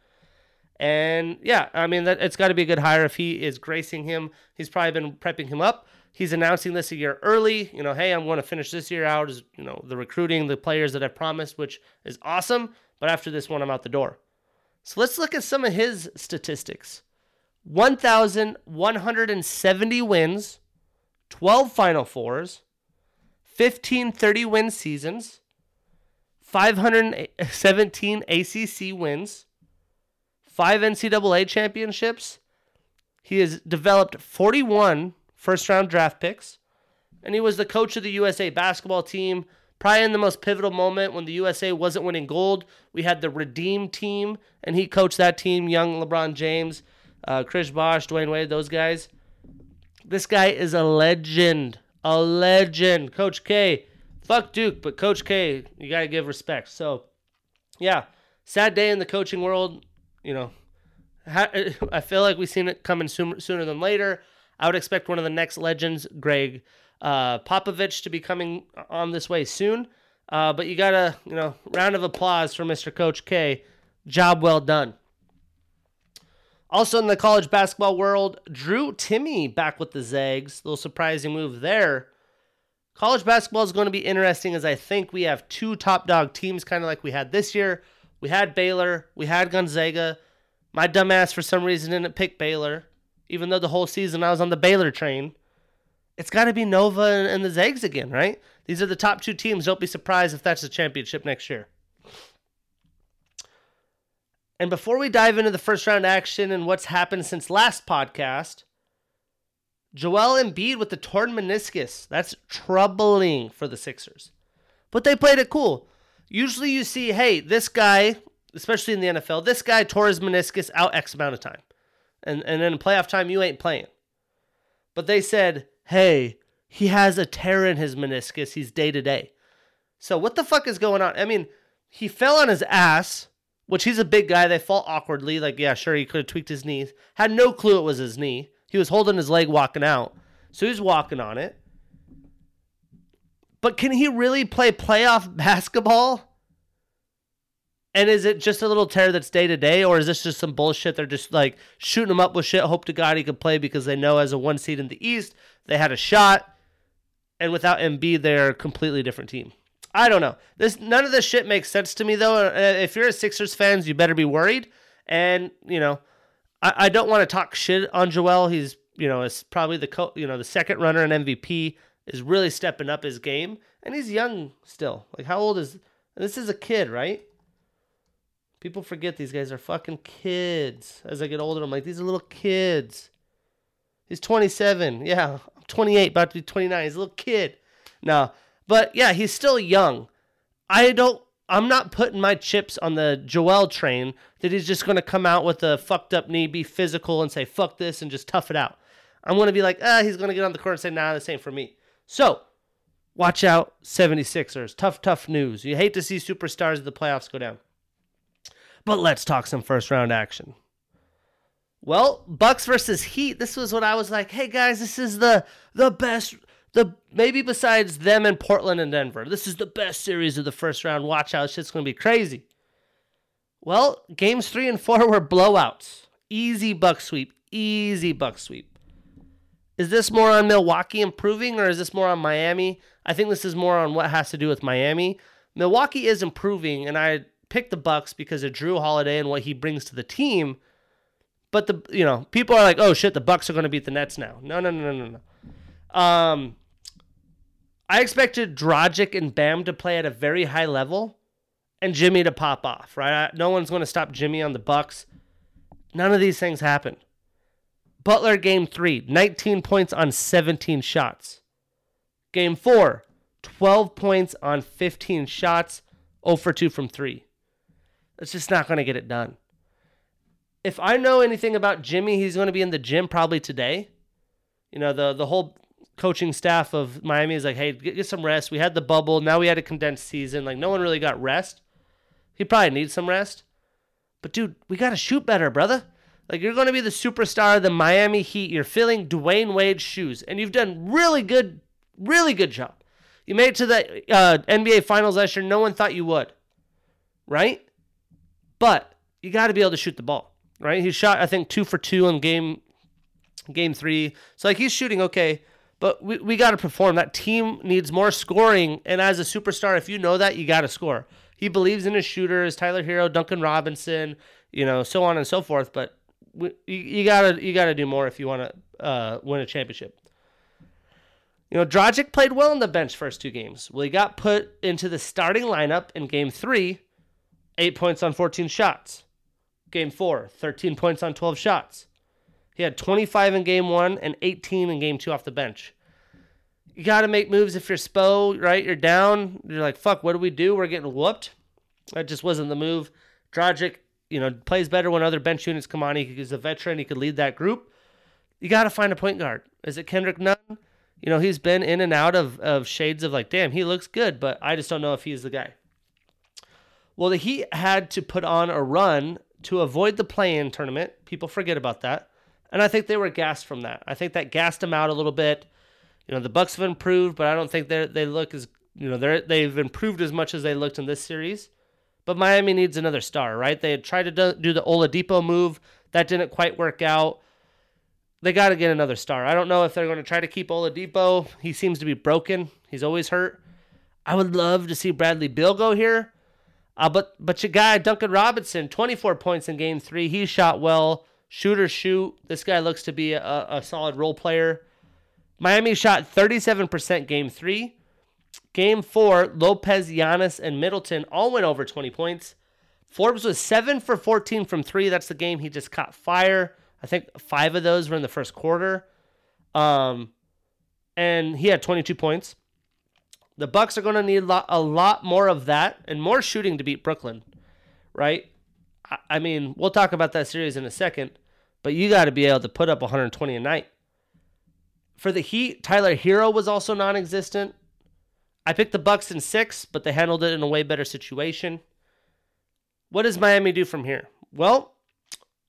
And yeah, I mean, that, it's got to be a good hire if he is gracing him. He's probably been prepping him up. He's announcing this a year early. You know, hey, I'm going to finish this year out as you know the recruiting, the players that I promised, which is awesome. But after this one, I'm out the door. So let's look at some of his statistics 1,170 wins, 12 Final Fours, 15 30 win seasons, 517 ACC wins, five NCAA championships. He has developed 41 first round draft picks, and he was the coach of the USA basketball team. Probably in the most pivotal moment when the USA wasn't winning gold, we had the Redeem team, and he coached that team. Young LeBron James, uh, Chris Bosh, Dwyane Wade, those guys. This guy is a legend a legend. Coach K, fuck Duke, but Coach K, you got to give respect. So, yeah, sad day in the coaching world. You know, I feel like we've seen it coming sooner than later. I would expect one of the next legends, Gregg uh, Popovich, to be coming on this way soon. Uh, but you got a you know round of applause for Mr. Coach K. Job well done. Also in the college basketball world, Drew Timme back with the Zags. Little surprising move there. College basketball is going to be interesting as I think we have two top dog teams, kind of like we had this year. We had Baylor, we had Gonzaga. My dumbass, for some reason, didn't pick Baylor, even though the whole season I was on the Baylor train. It's got to be Nova and, the Zags again, right? These are the top two teams. Don't be surprised if that's the championship next year. And before we dive into the first round action and what's happened since last podcast, Joel Embiid with the torn meniscus. That's troubling for the Sixers. But they played it cool. Usually you see, hey, this guy, especially in the NFL, this guy tore his meniscus out X amount of time. And, and then playoff time, you ain't playing. But they said, hey, he has a tear in his meniscus. He's day to day. So what the fuck is going on? I mean, he fell on his ass, which he's a big guy. They fall awkwardly. Like, yeah, sure, he could have tweaked his knees. Had no clue it was his knee. He was holding his leg walking out. So he's walking on it. But can he really play playoff basketball? And is it just a little tear that's day to day, or is this just some bullshit? They're just like shooting him up with shit, hope to God he could play because they know as a one seed in the East, they had a shot. And without Embiid, they're a completely different team. I don't know. This none of this shit makes sense to me though. Uh, if you're a Sixers fans, you better be worried. And you know, I, I don't want to talk shit on Joel. He's you know is probably the co- you know the second runner and MVP is really stepping up his game, and he's young still. Like how old is this? Is a kid, right? People forget these guys are fucking kids. As I get older, I'm like these are little kids. He's 27. Yeah, I'm 28, about to be 29. He's a little kid. No, but yeah, he's still young. I don't. I'm not putting my chips on the Joel train that he's just going to come out with a fucked up knee, be physical, and say fuck this and just tough it out. I'm going to be like, ah, he's going to get on the court and say, nah, this ain't for me. So, watch out, 76ers. Tough, tough news. You hate to see superstars of the playoffs go down. But let's talk some first round action. Well, Bucks versus Heat. This was what I was like, hey guys, this is the the best the maybe besides them and Portland and Denver. This is the best series of the first round. Watch out, shit's gonna be crazy. Well, games three and four were blowouts. Easy buck sweep. Easy buck sweep. Is this more on Milwaukee improving or is this more on Miami? I think this is more on what has to do with Miami. Milwaukee is improving, and I picked the Bucks because of Jrue Holiday and what he brings to the team. But the you know people are like, oh shit, the Bucks are going to beat the Nets now. No, no, no, no, no, no. Um, I expected Dragic and Bam to play at a very high level, and Jimmy to pop off. Right? No one's going to stop Jimmy on the Bucks. None of these things happened. Butler game three, 19 points on 17 shots. Game four, 12 points on 15 shots, 0 for 2 from three. It's just not going to get it done. If I know anything about Jimmy, he's going to be in the gym probably today. You know, the the whole coaching staff of Miami is like, hey, get, get some rest. We had the bubble. Now we had a condensed season. Like, no one really got rest. He probably needs some rest. But, dude, we got to shoot better, brother. Like, you're going to be the superstar of the Miami Heat. You're filling Dwyane Wade's shoes. And you've done really good, really good job. You made it to the uh, NBA Finals last year. No one thought you would. Right? But you got to be able to shoot the ball. Right? He shot, I think, two for two in game game three. So, like, he's shooting okay. But we, we got to perform. That team needs more scoring. And as a superstar, if you know that, you got to score. He believes in his shooters, Tyler Herro, Duncan Robinson, you know, so on and so forth. But we, you, gotta you gotta do more if you want to uh, win a championship. You know, Dragic played well on the bench first two games. Well, he got put into the starting lineup in game three, eight points on 14 shots. Game four, 13 points on 12 shots. He had 25 in game one and 18 in game two off the bench. You got to make moves if you're Spo, right? You're down. You're like, fuck, what do we do? We're getting whooped. That just wasn't the move. Dragic, you know, plays better when other bench units come on. He's a veteran. He could lead that group. You got to find a point guard. Is it Kendrick Nunn? You know, he's been in and out of, of shades of like, damn, he looks good, but I just don't know if he's the guy. Well, the Heat had to put on a run to avoid the play in tournament. People forget about that. And I think they were gassed from that. I think that gassed them out a little bit. You know, the Bucks have improved, but I don't think they they look as you know they they've improved as much as they looked in this series. But Miami needs another star, right? They had tried to do, the Oladipo move, that didn't quite work out. They got to get another star. I don't know if they're going to try to keep Oladipo. He seems to be broken. He's always hurt. I would love to see Bradley Beal go here. Uh, but but your guy Duncan Robinson, 24 points in game three. He shot well. Shooter shoot. This guy looks to be a, a solid role player. Miami shot 37% game three. Game four, Lopez, Giannis, and Middleton all went over 20 points. Forbes was 7 for 14 from three. That's the game he just caught fire. I think five of those were in the first quarter. Um, and he had 22 points. The Bucks are going to need a lot, more of that and more shooting to beat Brooklyn, right? I mean, we'll talk about that series in a second, but you got to be able to put up 120 a night. For the Heat, Tyler Herro was also non-existent. I picked the Bucks in six, but they handled it in a way better situation. What does Miami do from here? Well,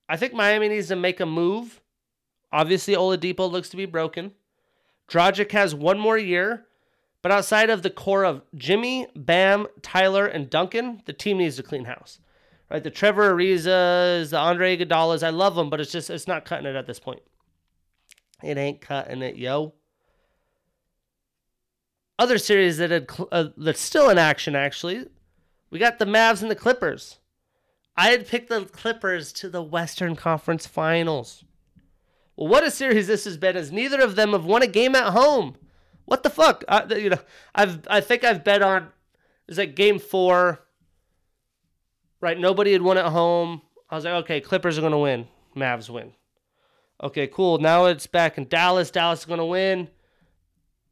I think Miami needs to make a move. Obviously, Oladipo looks to be broken. Dragic has one more year, but outside of the core of Jimmy, Bam, Tyler, and Duncan, the team needs to clean house. Right, the Trevor Arizas, the Andre Iguodala's, I love them, but it's just it's not cutting it at this point. It ain't cutting it, yo. Other series that had uh, that's still in action actually, we got the Mavs and the Clippers. I had picked the Clippers to the Western Conference Finals. Well, what a series this has been, as neither of them have won a game at home. What the fuck? I, you know, I've I think I've bet on is like game four. Right, nobody had won at home. I was like, okay, Clippers are gonna win. Mavs win. Okay, cool. Now it's back in Dallas. Dallas is gonna win.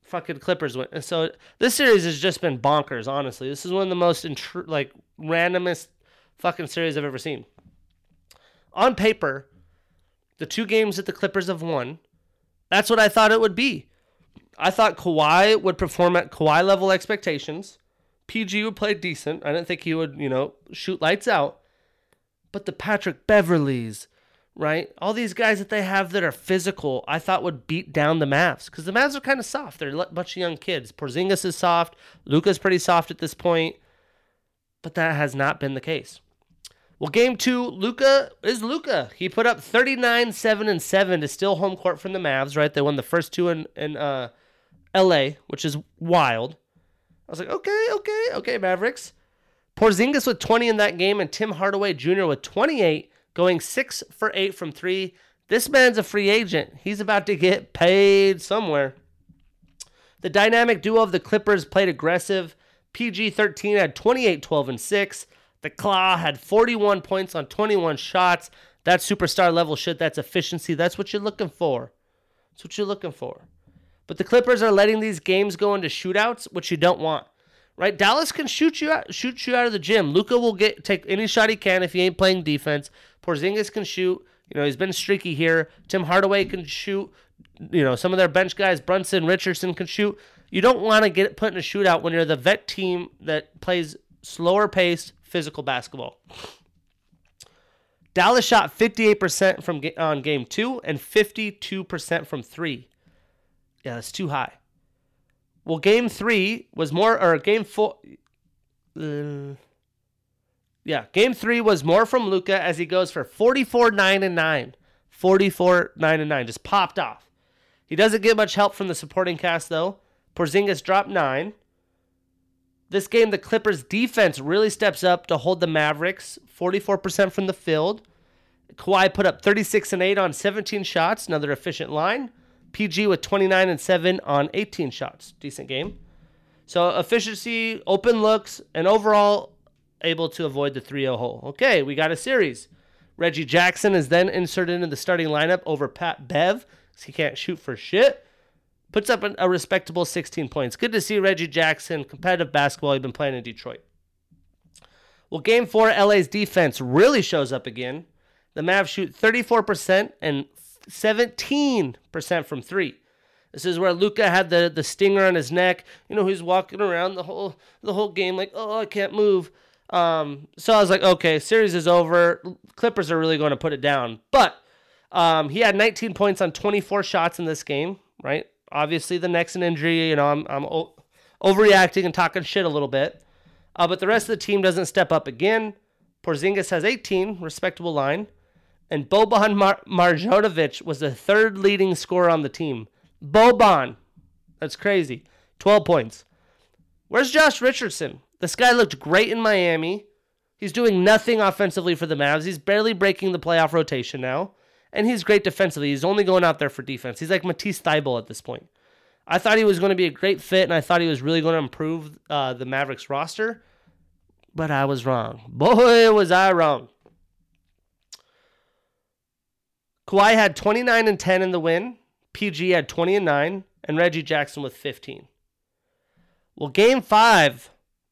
Fucking Clippers win. And so this series has just been bonkers. Honestly, this is one of the most like randomest fucking series I've ever seen. On paper, the two games that the Clippers have won, that's what I thought it would be. I thought Kawhi would perform at Kawhi level expectations. PG would play decent. I didn't think he would, you know, shoot lights out. But the Patrick Beverleys, right? All these guys that they have that are physical, I thought would beat down the Mavs because the Mavs are kind of soft. They're a bunch of young kids. Porzingis is soft. Luka's pretty soft at this point, but that has not been the case. Well, game two, Luka is Luka. He put up 39, 7, and 7 to steal home court from the Mavs, right? They won the first two in, in uh, LA, which is wild. I was like, okay, okay, okay, Mavericks. Porzingis with 20 in that game, and Tim Hardaway Jr. with 28, going 6 for 8 from 3. This man's a free agent. He's about to get paid somewhere. The dynamic duo of the Clippers played aggressive. PG 13 had 28, 12, and 6. The Claw had 41 points on 21 shots. That's superstar level shit. That's efficiency. That's what you're looking for. That's what you're looking for. But the Clippers are letting these games go into shootouts, which you don't want. Right? Dallas can shoot you out, shoot you out of the gym. Luka will get take any shot he can if he ain't playing defense. Porzingis can shoot. You know, he's been streaky here. Tim Hardaway can shoot. You know, some of their bench guys, Brunson, Richardson can shoot. You don't want to get put in a shootout when you're the vet team that plays slower paced, physical basketball. Dallas shot 58% from on game 2 and 52% from 3. Yeah, that's too high. Well, game 3 was more or game 4 uh, Yeah, game 3 was more from Luka as he goes for 44 9 and 9. 44 9 and 9 just popped off. He doesn't get much help from the supporting cast though. Porzingis dropped 9. This game, the Clippers defense really steps up to hold the Mavericks 44% from the field. Kawhi put up 36 and 8 on 17 shots, another efficient line. PG with 29 and 7 on 18 shots. Decent game. So efficiency, open looks, and overall able to avoid the 3 0 hole. Okay, we got a series. Reggie Jackson is then inserted into the starting lineup over Pat Bev because he can't shoot for shit puts up a respectable 16 points. Good to see Reggie Jackson, competitive basketball he's been playing in Detroit. Well, game four, LA's defense really shows up again. The Mavs shoot 34% and 17% from three. This is where Luka had the, the stinger on his neck. You know, he's walking around the whole the whole game like, oh, I can't move. Um, so I was like, okay, series is over. Clippers are really going to put it down. But um, he had 19 points on 24 shots in this game, right? Obviously, the next an injury, you know, I'm, I'm o- overreacting and talking shit a little bit. Uh, but the rest of the team doesn't step up again. Porzingis has 18, respectable line. And Boban Mar- Marjanovic was the third leading scorer on the team. Boban. That's crazy. 12 points. Where's Josh Richardson? This guy looked great in Miami. He's doing nothing offensively for the Mavs. He's barely breaking the playoff rotation now and he's great defensively. He's only going out there for defense. He's like Matisse Thybulle at this point. I thought he was going to be a great fit, and I thought he was really going to improve uh, the Mavericks roster, but I was wrong. Boy, was I wrong. Kawhi had 29 and 10 in the win. PG had 20 and 9, and Reggie Jackson with 15. Well, game five,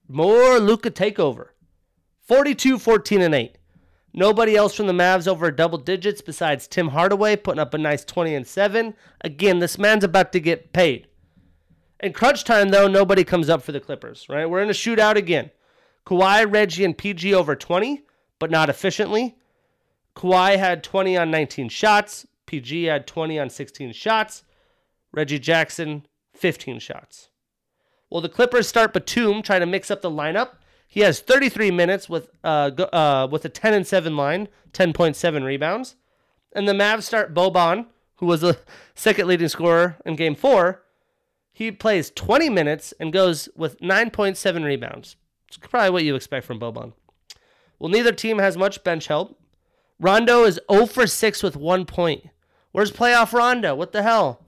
more Luka takeover 42, 14, and 8. Nobody else from the Mavs over double digits besides Tim Hardaway putting up a nice 20 and 7. Again, this man's about to get paid. In crunch time, though, nobody comes up for the Clippers, right? We're in a shootout again. Kawhi, Reggie, and PG over 20, but not efficiently. Kawhi had 20 on 19 shots. PG had 20 on 16 shots. Reggie Jackson, 15 shots. Well, the Clippers start Batum trying to mix up the lineup. He has 33 minutes with uh, uh, with a 10 and 7 line, 10.7 rebounds. And the Mavs start Boban, who was the second leading scorer in game four. He plays 20 minutes and goes with 9.7 rebounds. It's probably what you expect from Boban. Well, neither team has much bench help. Rondo is 0 for 6 with one point. Where's playoff Rondo? What the hell?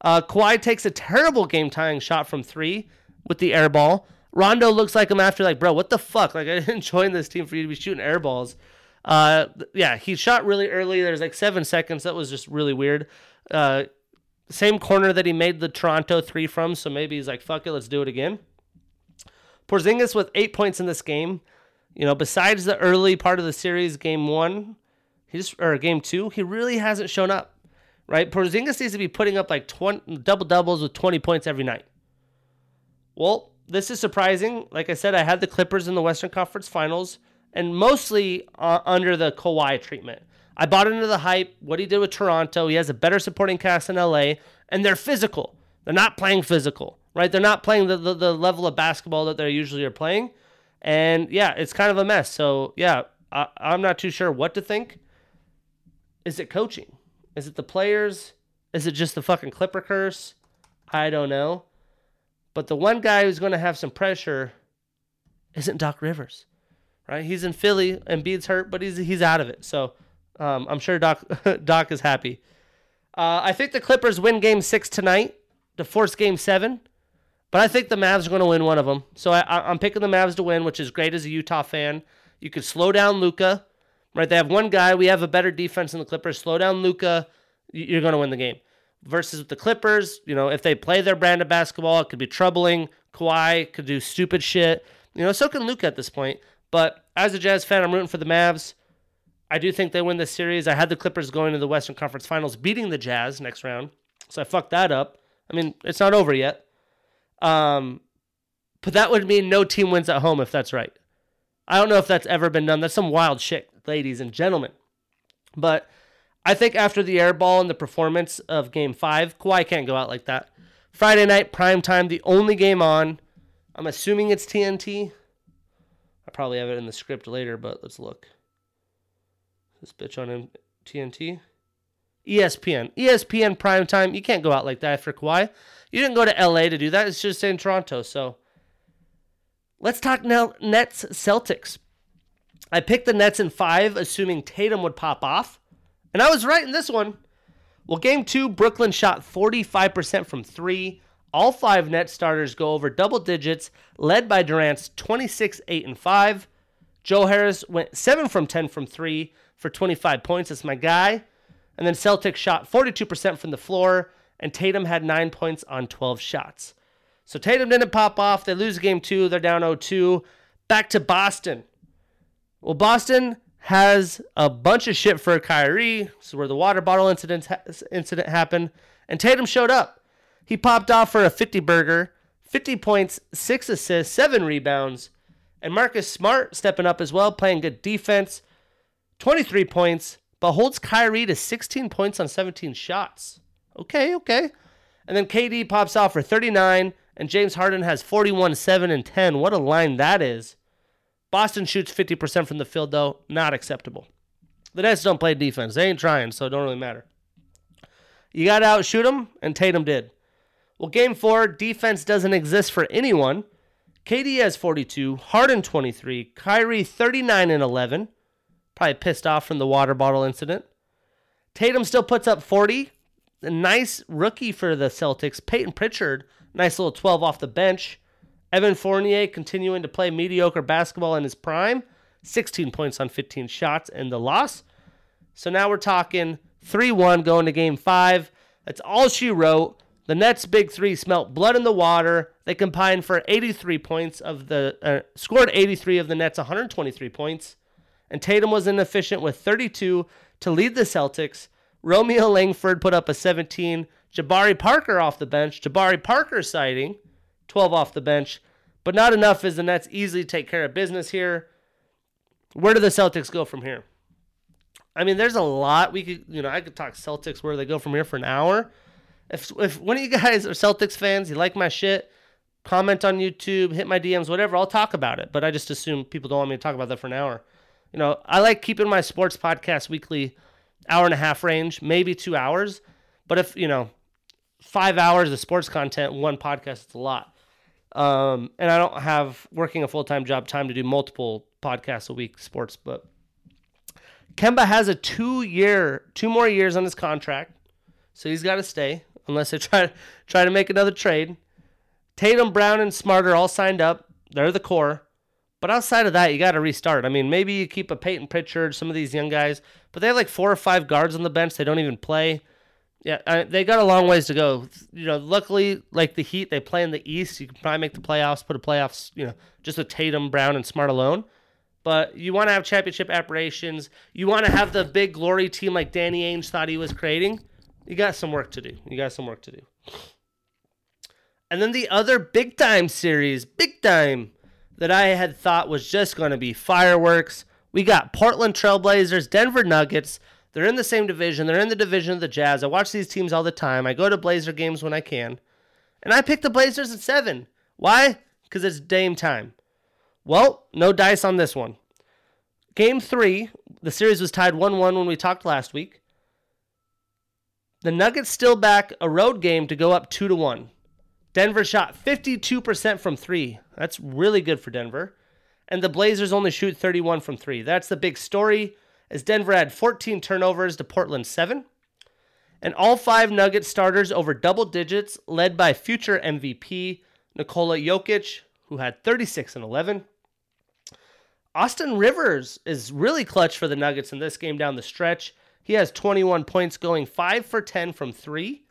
Uh, Kawhi takes a terrible game tying shot from three with the air ball. Rondo looks like him after, like, bro, what the fuck? Like, I didn't join this team for you to be shooting air balls. Uh, yeah, he shot really early. There's like seven seconds. That was just really weird. Uh, same corner that he made the Toronto three from, so maybe he's like, fuck it, let's do it again. Porzingis with eight points in this game. You know, besides the early part of the series, game one, he's or game two, he really hasn't shown up. Right? Porzingis needs to be putting up like 20 double doubles with 20 points every night. Well, this is surprising. Like I said, I had the Clippers in the Western Conference Finals, and mostly uh, under the Kawhi treatment. I bought into the hype. What he did with Toronto, he has a better supporting cast in LA, and they're physical. They're not playing physical, right? They're not playing the, the, the level of basketball that they usually are playing. And yeah, it's kind of a mess. So yeah, I, I'm not too sure what to think. Is it coaching? Is it the players? Is it just the fucking Clipper curse? I don't know. But the one guy who's going to have some pressure isn't Doc Rivers, right? He's in Philly, and Embiid's hurt, but he's he's out of it. So um, I'm sure Doc Doc is happy. Uh, I think the Clippers win Game Six tonight to force Game Seven, but I think the Mavs are going to win one of them. So I, I'm picking the Mavs to win, which is great as a Utah fan. You could slow down Luka, right? They have one guy. We have a better defense than the Clippers. Slow down Luka, you're going to win the game. Versus the Clippers, you know, if they play their brand of basketball, it could be troubling. Kawhi could do stupid shit. You know, so can Luka at this point. But as a Jazz fan, I'm rooting for the Mavs. I do think they win this series. I had the Clippers going to the Western Conference Finals, beating the Jazz next round. So I fucked that up. I mean, it's not over yet. Um, but that would mean no team wins at home if that's right. I don't know if that's ever been done. That's some wild shit, ladies and gentlemen. But I think after the air ball and the performance of game five, Kawhi can't go out like that. Friday night, prime time, the only game on. I'm assuming it's TNT. I probably have it in the script later, but let's look. This bitch on TNT. ESPN. ESPN prime time. You can't go out like that after Kawhi. You didn't go to LA to do that. It's just in Toronto. So let's talk now Nets Celtics. I picked the Nets in five, assuming Tatum would pop off. And I was right in this one. Well, game two, Brooklyn shot 45% from three. All five Nets starters go over double digits, led by Durant's 26, 8, and 5. Joe Harris went 7 from 10 from 3 for 25 points. That's my guy. And then Celtics shot 42% from the floor, and Tatum had 9 points on 12 shots. So Tatum didn't pop off. They lose game two. They're down 0 2. Back to Boston. Well, Boston has a bunch of shit for Kyrie. This is where the water bottle incident, incident happened. And Tatum showed up. He popped off for a 50 burger, 50 points, 6 assists, 7 rebounds. And Marcus Smart stepping up as well, playing good defense. 23 points, but holds Kyrie to 16 points on 17 shots. Okay, okay. And then KD pops off for 39, and James Harden has 41, 7, and 10. What a line that is. Boston shoots 50% from the field, though. Not acceptable. The Nets don't play defense. They ain't trying, so it don't really matter. You got to outshoot them, and Tatum did. Well, game four, defense doesn't exist for anyone. KD has 42, Harden 23, Kyrie 39 and 11. Probably pissed off from the water bottle incident. Tatum still puts up 40. A nice rookie for the Celtics. Payton Pritchard, nice little 12 off the bench. Evan Fournier continuing to play mediocre basketball in his prime. 16 points on 15 shots and the loss. So now we're talking 3 1 going to game five. That's all she wrote. The Nets' big three smelt blood in the water. They combined for 83 points of the uh, scored 83 of the Nets' 123 points, and Tatum was inefficient with 32 to lead the Celtics. Romeo Langford put up a 17. Jabari Parker off the bench. Jabari Parker sighting, 12 off the bench, but not enough as the Nets easily take care of business here. Where do the Celtics go from here? I mean, there's a lot we could, you know, I could talk Celtics where they go from here for an hour. If if one of you guys are Celtics fans, you like my shit, comment on YouTube, hit my DMs, whatever. I'll talk about it. But I just assume people don't want me to talk about that for an hour. You know, I like keeping my sports podcast weekly hour and a half range, maybe two hours. But if you know, five hours of sports content, one podcast, it's a lot. Um, and I don't have working a full time job time to do multiple podcasts a week sports, but Kemba has a two year, two more years on his contract, so he's got to stay unless they try try to make another trade. Tatum, Brown, and Smart are all signed up. They're the core. But outside of that, you got to restart. I mean, maybe you keep a Payton Pritchard, some of these young guys, but they have like four or five guards on the bench. They don't even play. Yeah, I, they got a long ways to go. You know, luckily, like the Heat, they play in the East. You can probably make the playoffs, put a playoffs, you know, just with Tatum, Brown, and Smart alone. But you want to have championship aspirations. You want to have the big glory team like Danny Ainge thought he was creating. You got some work to do. You got some work to do. And then the other big time series, big time, that I had thought was just going to be fireworks. We got Portland Trailblazers, Denver Nuggets. They're in the same division. They're in the division of the Jazz. I watch these teams all the time. I go to Blazer games when I can. And I picked the Blazers at seven. Why? Because it's Dame time. Well, no dice on this one. Game three, the series was tied 1 1 when we talked last week. The Nuggets still back a road game to go up 2 to 1. Denver shot 52% from three. That's really good for Denver. And the Blazers only shoot 31 from three. That's the big story, as Denver had 14 turnovers to Portland 7. And all five Nuggets starters over double digits, led by future MVP Nikola Jokic, who had 36 and 11. Austin Rivers is really clutch for the Nuggets in this game down the stretch. He has 21 points, going 5 for 10 from 3.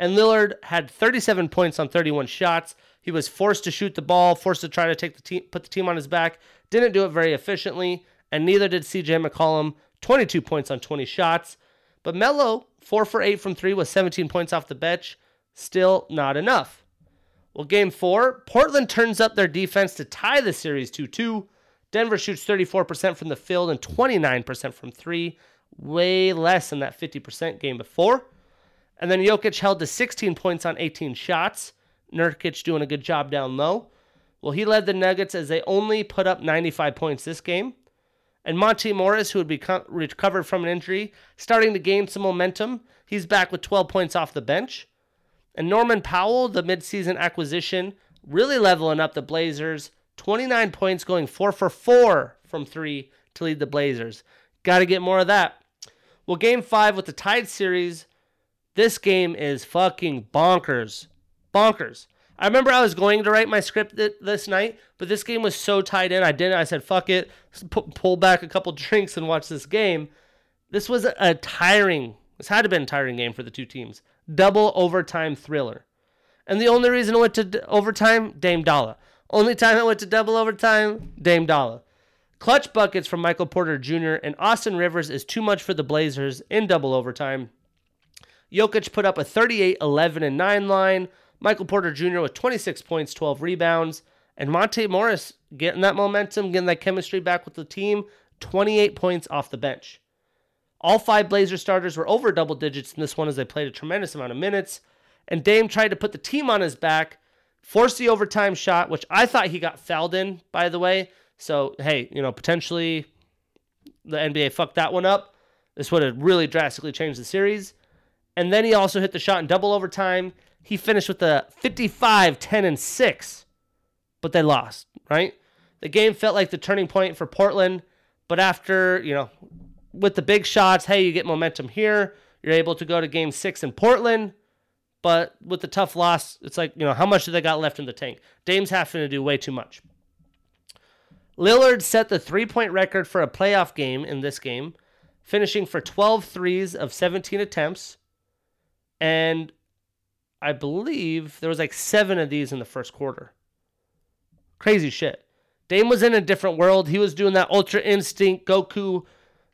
And Lillard had 37 points on 31 shots. He was forced to shoot the ball, forced to try to take the team, put the team on his back. Didn't do it very efficiently, and neither did CJ McCollum. 22 points on 20 shots. But Melo, 4 for 8 from 3 with 17 points off the bench. Still not enough. Well, game 4, Portland turns up their defense to tie the series 2 2. Denver shoots 34% from the field and 29% from three, way less than that 50% game before. And then Jokic held to 16 points on 18 shots. Nurkic doing a good job down low. Well, he led the Nuggets as they only put up 95 points this game. And Monte Morris, who had become recovered from an injury, starting to gain some momentum. He's back with 12 points off the bench. And Norman Powell, the midseason acquisition, really leveling up the Blazers. 29 points, going four for four from three to lead the Blazers. Got to get more of that. Well, game five with the tied series, this game is fucking bonkers. Bonkers. I remember I was going to write my script th- this night, but this game was so tied in. I didn't. I said, fuck it. P- pull back a couple drinks and watch this game. This was a, tiring, this had to have been a tiring game for the two teams. Double overtime thriller. And the only reason it went to d- overtime, Dame Dolla. Only time it went to double overtime, Dame Dolla. Clutch buckets from Michael Porter Jr. and Austin Rivers is too much for the Blazers in double overtime. Jokic put up a 38, 11, and 9 line. Michael Porter Jr. with 26 points, 12 rebounds. And Monte Morris getting that momentum, getting that chemistry back with the team, 28 points off the bench. All five Blazer starters were over double digits in this one as they played a tremendous amount of minutes. And Dame tried to put the team on his back force the overtime shot, which I thought he got fouled in, by the way. So, hey, you know, potentially the NBA fucked that one up. This would have really drastically changed the series. And then he also hit the shot in double overtime. He finished with a 55, 10, and 6, but they lost, right? The game felt like the turning point for Portland, but after, you know, with the big shots, hey, you get momentum here. You're able to go to game six in Portland. But with the tough loss, it's like, you know, how much do they got left in the tank? Dame's having to do way too much. Lillard set the three point record for a playoff game in this game, finishing for 12 threes of 17 attempts. And I believe there was like seven of these in the first quarter. Crazy shit. Dame was in a different world. He was doing that Ultra Instinct, Goku,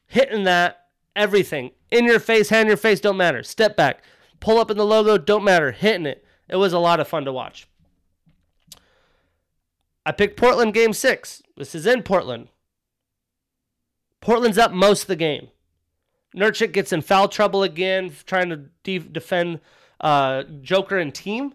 hitting that everything. In your face, hand your face, don't matter. Step back. Pull up in the logo, don't matter. Hitting it. It was a lot of fun to watch. I picked Portland game six. This is in Portland. Portland's up most of the game. Nurkic gets in foul trouble again, trying to de- defend uh, Joker and team.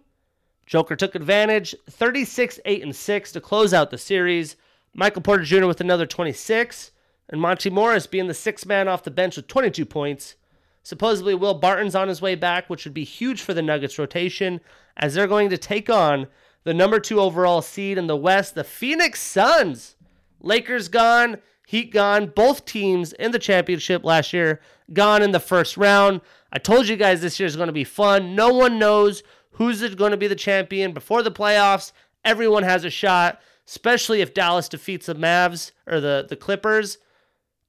Joker took advantage, 36 8 and 6 to close out the series. Michael Porter Jr. with another 26, and Monte Morris being the sixth man off the bench with 22 points. Supposedly, Will Barton's on his way back, which would be huge for the Nuggets rotation, as they're going to take on the number two overall seed in the West, the Phoenix Suns. Lakers gone, Heat gone. Both teams in the championship last year gone in the first round. I told you guys this year is going to be fun. No one knows who's going to be the champion before the playoffs. Everyone has a shot, especially if Dallas defeats the Mavs or the, the Clippers.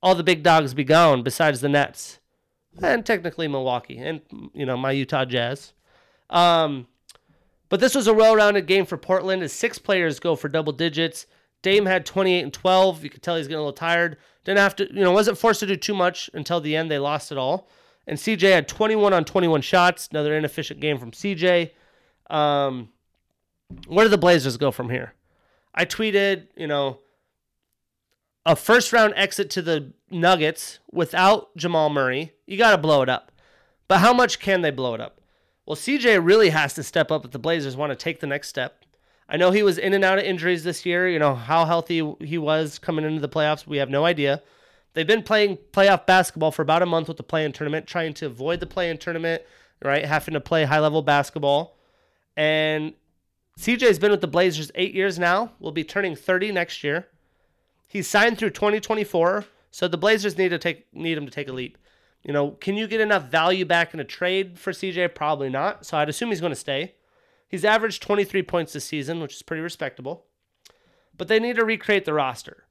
All the big dogs be gone besides the Nets and technically Milwaukee and you know my Utah Jazz. Um, but this was a well-rounded game for Portland as six players go for double digits. Dame had 28 and 12. You could tell he's getting a little tired. Didn't have to, you know, wasn't forced to do too much until the end. They lost it all. And CJ had 21 on 21 shots. Another inefficient game from CJ. Um, where do the Blazers go from here? I tweeted, you know, a first round exit to the Nuggets without Jamal Murray. You got to blow it up. But how much can they blow it up? Well, CJ really has to step up if the Blazers want to take the next step. I know he was in and out of injuries this year. You know, how healthy he was coming into the playoffs, we have no idea. They've been playing playoff basketball for about a month with the play in tournament, trying to avoid the play in tournament, right? Having to play high level basketball. And CJ's been with the Blazers eight years now, will be turning 30 next year. He's signed through 2024, so the Blazers need to take need him to take a leap. You know, can you get enough value back in a trade for CJ? Probably not. So I'd assume he's going to stay. He's averaged 23 points this season, which is pretty respectable. But they need to recreate the roster.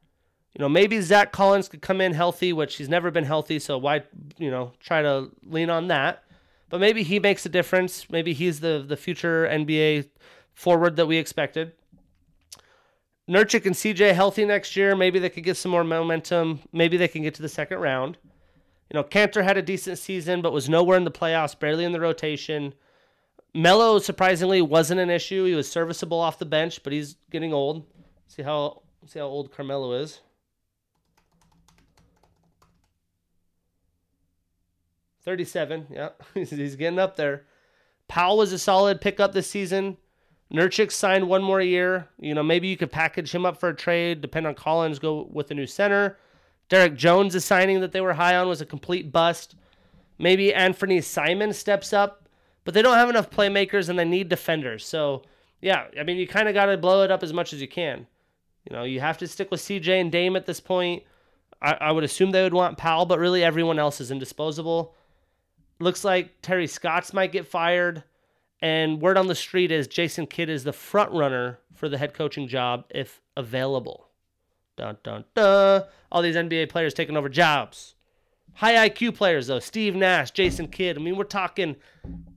You know, maybe Zach Collins could come in healthy, which he's never been healthy, so why, you know, try to lean on that. But maybe he makes a difference. Maybe he's the the future NBA forward that we expected. Nurkic and CJ healthy next year. Maybe they could get some more momentum. Maybe they can get to the second round. You know, Kanter had a decent season, but was nowhere in the playoffs, barely in the rotation. Melo surprisingly wasn't an issue. He was serviceable off the bench, but he's getting old. See how see how old Carmelo is. 37. Yeah, he's getting up there. Powell was a solid pickup this season. Nurkic signed one more year. You know, maybe you could package him up for a trade, depend on Collins, go with a new center. Derrick Jones, signing that they were high on, was a complete bust. Maybe Anthony Simon steps up but they don't have enough playmakers and they need defenders. So, yeah, I mean, you kind of got to blow it up as much as you can. You know, you have to stick with CJ and Dame at this point. I, I would assume they would want Powell, but really everyone else is indisposable. Looks like Terry Stotts might get fired. And word on the street is Jason Kidd is the front runner for the head coaching job if available. Dun dun dun. All these NBA players taking over jobs. High IQ players though, Steve Nash, Jason Kidd. I mean, we're talking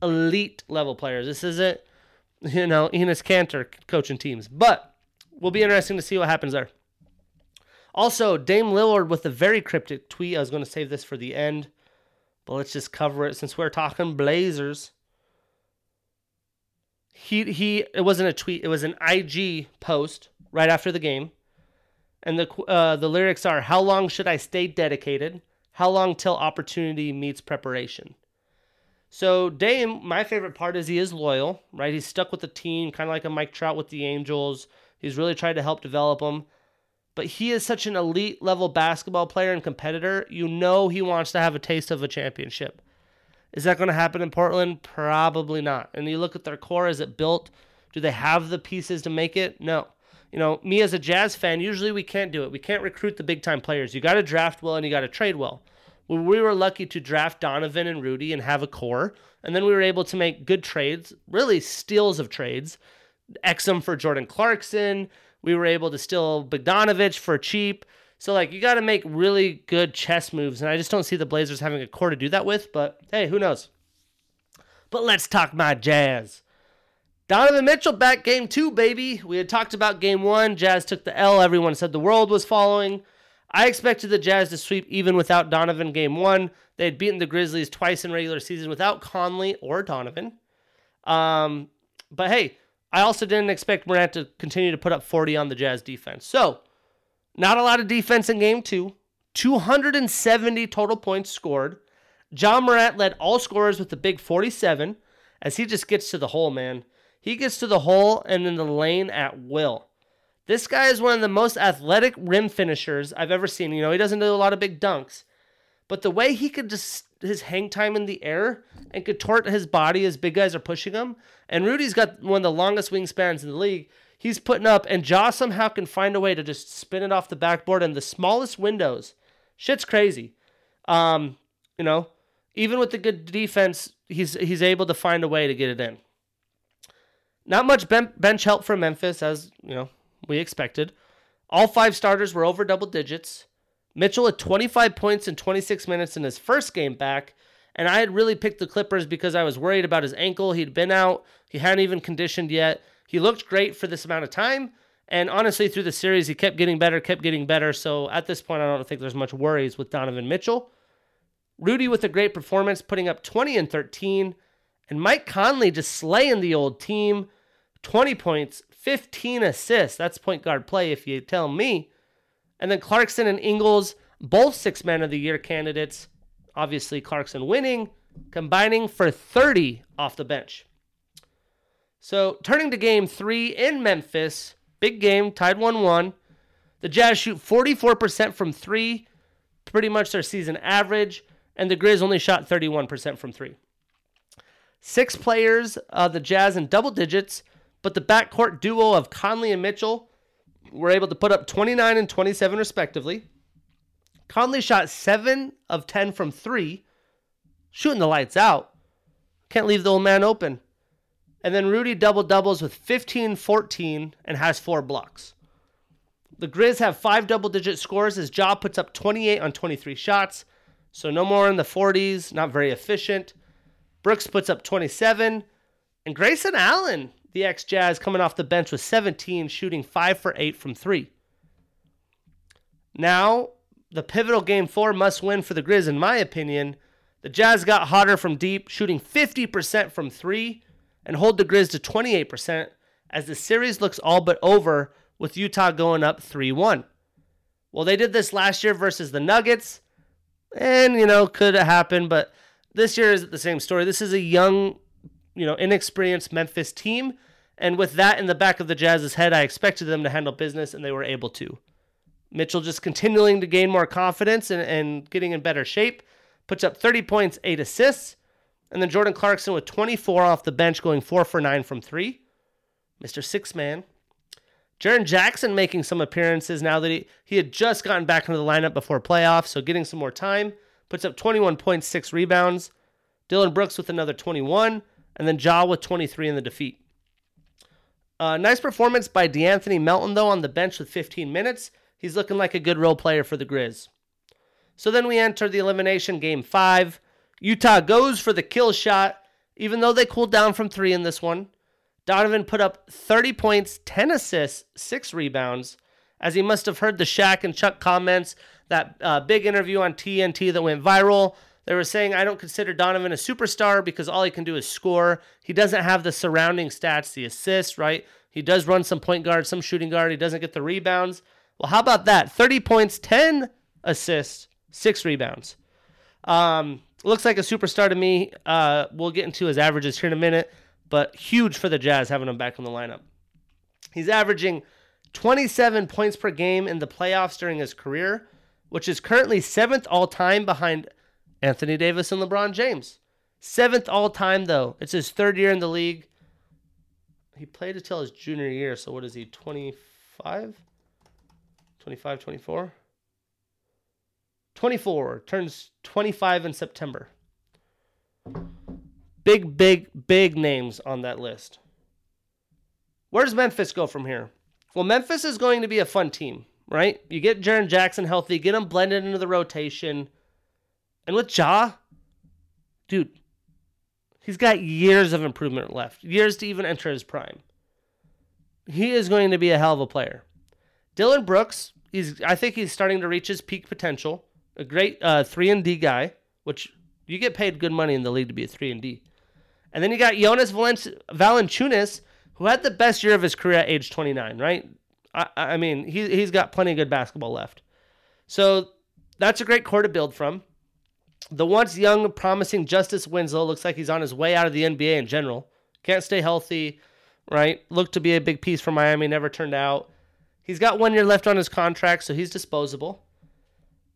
elite level players. This isn't, you know, Enes Kanter coaching teams, but we'll be interesting to see what happens there. Also, Dame Lillard with a very cryptic tweet. I was going to save this for the end, but let's just cover it since we're talking Blazers. He he. It wasn't a tweet. It was an IG post right after the game, and the uh, the lyrics are: "How long should I stay dedicated?" How long till opportunity meets preparation? So Dame, my favorite part is he is loyal, right? He's stuck with the team, kind of like a Mike Trout with the Angels. He's really tried to help develop them. But he is such an elite level basketball player and competitor. You know he wants to have a taste of a championship. Is that going to happen in Portland? Probably not. And you look at their core, is it built? Do they have the pieces to make it? No you know, me as a Jazz fan, usually we can't do it. We can't recruit the big time players. You got to draft well and you got to trade well. We were lucky to draft Donovan and Rudy and have a core, and then we were able to make good trades, really steals of trades. Exum for Jordan Clarkson. We were able to steal Bogdanovich for cheap. So like you got to make really good chess moves, and I just don't see the Blazers having a core to do that with. But hey, who knows? But let's talk my Jazz. Donovan Mitchell back game two, baby. We had talked about game one. Jazz took the L. Everyone said the world was following. I expected the Jazz to sweep even without Donovan game one. They had beaten the Grizzlies twice in regular season without Conley or Donovan. Um, but hey, I also didn't expect Morant to continue to put up 40 on the Jazz defense. So, not a lot of defense in game two. 270 total points scored. Ja Morant led all scorers with the big 47 as he just gets to the hole, man. He gets to the hole and in the lane at will. This guy is one of the most athletic rim finishers I've ever seen. You know, he doesn't do a lot of big dunks, but the way he could just his hang time in the air and contort his body as big guys are pushing him. And Rudy's got one of the longest wingspans in the league. He's putting up, and Ja somehow can find a way to just spin it off the backboard in the smallest windows. Shit's crazy. Um, you know, even with the good defense, he's he's able to find a way to get it in. Not much bench help from Memphis, as you know we expected. All five starters were over double digits. Mitchell had 25 points in 26 minutes in his first game back, and I had really picked the Clippers because I was worried about his ankle. He'd been out, he hadn't even conditioned yet. He looked great for this amount of time, and honestly, through the series, he kept getting better, kept getting better. So at this point, I don't think there's much worries with Donovan Mitchell. Rudy with a great performance, putting up 20 and 13. And Mike Conley just slaying the old team. 20 points, 15 assists. That's point guard play, if you tell me. And then Clarkson and Ingles, both six men of the year candidates. Obviously, Clarkson winning, combining for 30 off the bench. So, turning to game three in Memphis, big game, tied 1 1. The Jazz shoot 44% from three, pretty much their season average, and the Grizz only shot 31% from three. Six players, uh, the Jazz in double digits, but the backcourt duo of Conley and Mitchell were able to put up 29 and 27 respectively. Conley shot 7 of 10 from 3, shooting the lights out. Can't leave the old man open. And then Rudy double doubles with 15 14 and has four blocks. The Grizz have five double digit scores as Ja puts up 28 on 23 shots. So no more in the 40s, not very efficient. Brooks puts up 27. And Grayson Allen the ex Jazz coming off the bench with 17, shooting 5 for 8 from 3. Now, the pivotal game 4 must win for the Grizz, in my opinion. The Jazz got hotter from deep, shooting 50% from 3, and hold the Grizz to 28% as the series looks all but over with Utah going up 3 1. Well, they did this last year versus the Nuggets, and, you know, could have happened, but this year is the same story. This is a young you know, inexperienced Memphis team. And with that in the back of the Jazz's head, I expected them to handle business, and they were able to. Mitchell just continuing to gain more confidence and, and getting in better shape. Puts up 30 points, 8 assists. And then Jordan Clarkson with 24 off the bench, going 4 for 9 from 3. Mr. Six Man. Jaren Jackson making some appearances now that he, he had just gotten back into the lineup before playoffs, so getting some more time. Puts up 21.6 rebounds. Dillon Brooks with another 21 and then Ja with 23 in the defeat. Uh, nice performance by De'Anthony Melton, though, on the bench with 15 minutes. He's looking like a good role player for the Grizz. So then we enter the elimination game five. Utah goes for the kill shot, even though they cooled down from three in this one. Donovan put up 30 points, 10 assists, six rebounds, as he must have heard the Shaq and Chuck comments, that uh, big interview on TNT that went viral they were saying, I don't consider Donovan a superstar because all he can do is score. He doesn't have the surrounding stats, the assists, right? He does run some point guard, some shooting guard. He doesn't get the rebounds. Well, how about that? 30 points, 10 assists, six rebounds. Um, looks like a superstar to me. Uh, we'll get into his averages here in a minute, but huge for the Jazz having him back in the lineup. He's averaging 27 points per game in the playoffs during his career, which is currently seventh all time behind Anthony Davis and LeBron James. Seventh all time, though. It's his third year in the league. He played until his junior year. So what is he, 25? 25, 24? 24. Turns 25 in September. Big, big, big names on that list. Where does Memphis go from here? Well, Memphis is going to be a fun team, right? You get Jaren Jackson healthy, get him blended into the rotation. And with Ja, dude, He's got years of improvement left, years to even enter his prime. He is going to be a hell of a player. Dillon Brooks, he's I think he's starting to reach his peak potential. A great uh, three and D guy, which you get paid good money in the league to be a three and D. And then you got Jonas Valanciunas, who had the best year of his career at age 29, right? I, I mean, he, he's got plenty of good basketball left. So that's a great core to build from. The once young, promising Justice Winslow looks like he's on his way out of the NBA in general. Can't stay healthy, right? Looked to be a big piece for Miami, never turned out. He's got one year left on his contract, so he's disposable.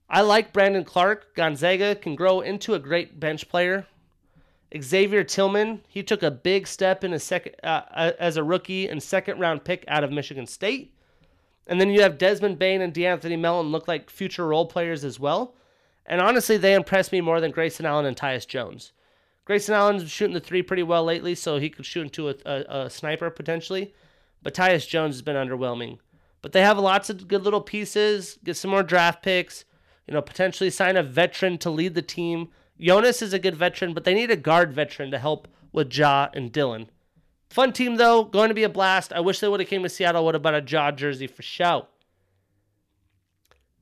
I like Brandon Clarke. Gonzaga can grow into a great bench player. Xavier Tillman, he took a big step in a second uh, uh, as a rookie and second round pick out of Michigan State. And then you have Desmond Bane and De'Anthony Melton look like future role players as well. And honestly, they impressed me more than Grayson Allen and Tyus Jones. Grayson Allen's shooting the three pretty well lately, so he could shoot into a, a, a sniper potentially. But Tyus Jones has been underwhelming. But they have lots of good little pieces. Get some more draft picks. You know, potentially sign a veteran to lead the team. Jonas is a good veteran, but they need a guard veteran to help with Ja and Dillon. Fun team though, going to be a blast. I wish they would have came to Seattle. Would have bought a Ja jersey for show.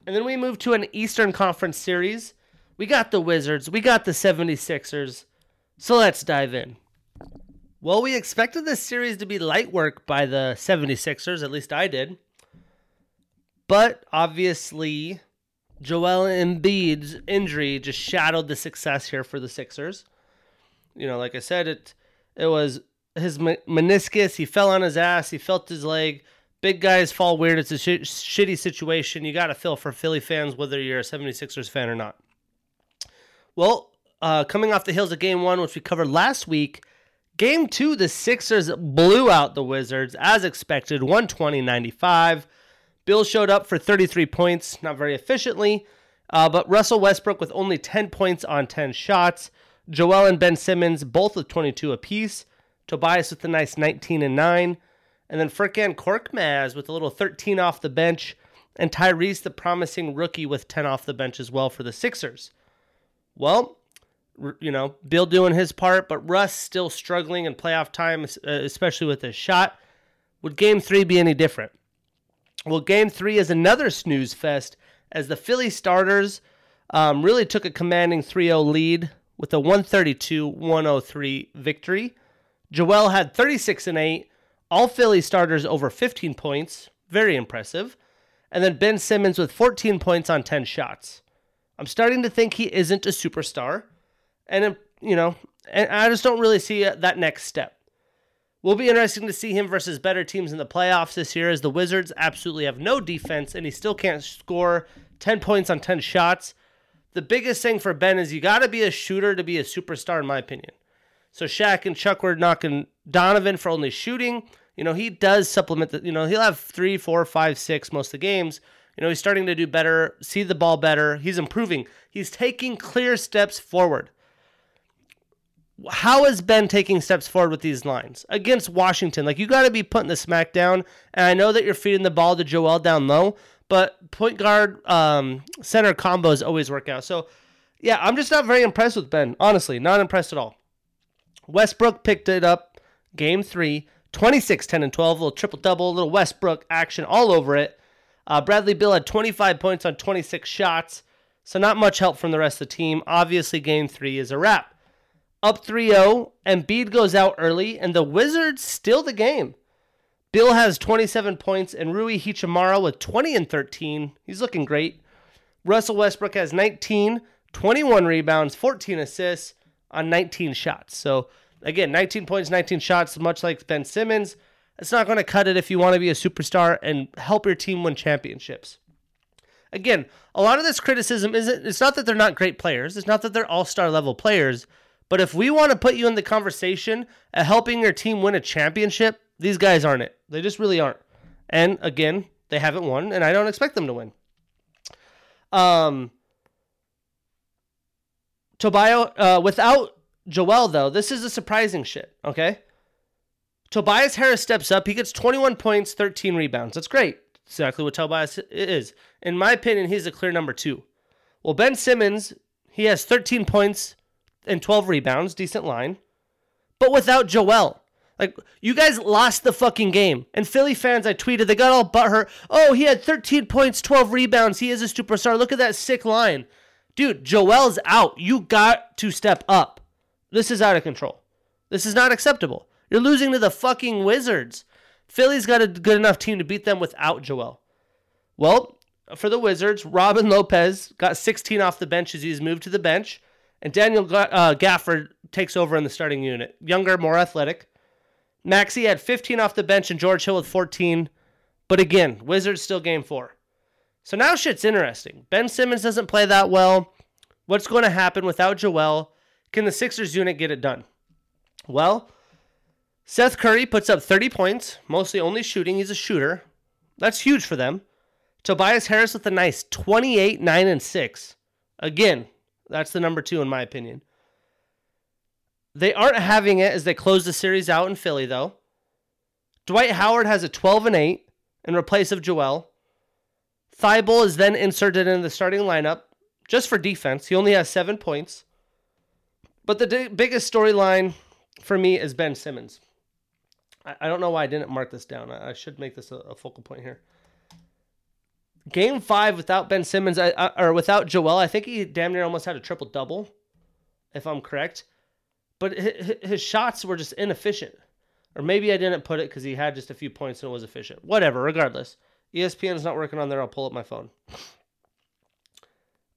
And then we move to an Eastern Conference series. We got the Wizards, we got the 76ers. So let's dive in. Well, we expected this series to be light work by the 76ers, at least I did. But obviously, Joel Embiid's injury just shadowed the success here for the Sixers. You know, like I said, it it was his meniscus. He fell on his ass. He felt his leg. Big guys fall weird. It's a sh- shitty situation. You got to feel for Philly fans, whether you're a 76ers fan or not. Well, uh, coming off the heels of game one, which we covered last week, game two, the Sixers blew out the Wizards as expected, 120 95. Beal showed up for 33 points, not very efficiently, uh, but Russell Westbrook with only 10 points on 10 shots. Joel and Ben Simmons both with 22 apiece. Tobias with a nice 19 and 9. And then Furkan Korkmaz with a little 13 off the bench. And Tyrese, the promising rookie, with 10 off the bench as well for the Sixers. Well, you know, Beal doing his part, but Russ still struggling in playoff time, uh, especially with his shot. Would game three be any different? Well, game three is another snooze fest as the Philly starters um, really took a commanding 3 0 lead with a 132 103 victory. Joel had 36 and 8. All Philly starters over 15 points. Very impressive. And then Ben Simmons with 14 points on 10 shots. I'm starting to think he isn't a superstar. And, um, you know, and I just don't really see uh, that next step. Will be interesting to see him versus better teams in the playoffs this year as the Wizards absolutely have no defense and he still can't score 10 points on 10 shots. The biggest thing for Ben is you got to be a shooter to be a superstar, in my opinion. So Shaq and Chuck were knocking Donovan for only shooting. You know, he does supplement the, you know, he'll have three, four, five, six most of the games. You know, he's starting to do better, see the ball better. He's improving. He's taking clear steps forward. How has Ben taking steps forward with these lines against Washington? Like, you got to be putting the smack down. And I know that you're feeding the ball to Joel down low, but point guard, um, center combos always work out. So, yeah, I'm just not very impressed with Ben. Honestly, not impressed at all. Westbrook picked it up game three, 26, 10, and 12, a little triple double, little Westbrook action all over it. Uh, Bradley Beal had 25 points on 26 shots, so not much help from the rest of the team. Obviously, game three is a wrap. Up 3 0, Embiid goes out early, and the Wizards steal the game. Beal has 27 points, and Rui Hachimura with 20 and 13. He's looking great. Russell Westbrook has 19, 21 rebounds, 14 assists on 19 shots. So again, 19 points, 19 shots, much like Ben Simmons. It's not going to cut it if you want to be a superstar and help your team win championships. Again, a lot of this criticism isn't it's not that they're not great players. It's not that they're all-star level players, but if we want to put you in the conversation of helping your team win a championship, these guys aren't it. They just really aren't. And again, they haven't won and I don't expect them to win. Um Tobias, uh, without Joel, though, this is a surprising shit, okay? Tobias Harris steps up. He gets 21 points, 13 rebounds. That's great. Exactly what Tobias is. In my opinion, he's a clear number two. Well, Ben Simmons, he has 13 points and 12 rebounds. Decent line. but without Joel. Like you guys lost the fucking game. And Philly fans, I tweeted, they got all butthurt. Oh, he had 13 points, 12 rebounds. He is a superstar. Look at that sick line. Dude, Joel's out. You got to step up. This is out of control. This is not acceptable. You're losing to the fucking Wizards. Philly's got a good enough team to beat them without Joel. Well, for the Wizards, Robin Lopez got 16 off the bench as he's moved to the bench, and Daniel uh, Gafford takes over in the starting unit. Younger, more athletic. Maxey had 15 off the bench and George Hill with 14. But again, Wizards still game four. So now shit's interesting. Ben Simmons doesn't play that well. What's going to happen without Joel? Can the Sixers unit get it done? Well, Seth Curry puts up 30 points, mostly only shooting. He's a shooter. That's huge for them. Tobias Harris with a nice 28, 9, and 6. Again, that's the number two in my opinion. They aren't having it as they close the series out in Philly, though. Dwight Howard has a 12 and 8 in replace of Joel. Thybulle is then inserted in the starting lineup just for defense. He only has seven points. But the d- biggest storyline for me is Ben Simmons. I, I, don't know why I didn't mark this down. I, I should make this a, a, focal point here. Game five without Ben Simmons I, or without Joel, I think he damn near almost had a triple double, if I'm correct. But his, his shots were just inefficient. Or maybe I didn't put it because he had just a few points and it was efficient. Whatever, regardless. ESPN is not working on there. I'll pull up my phone.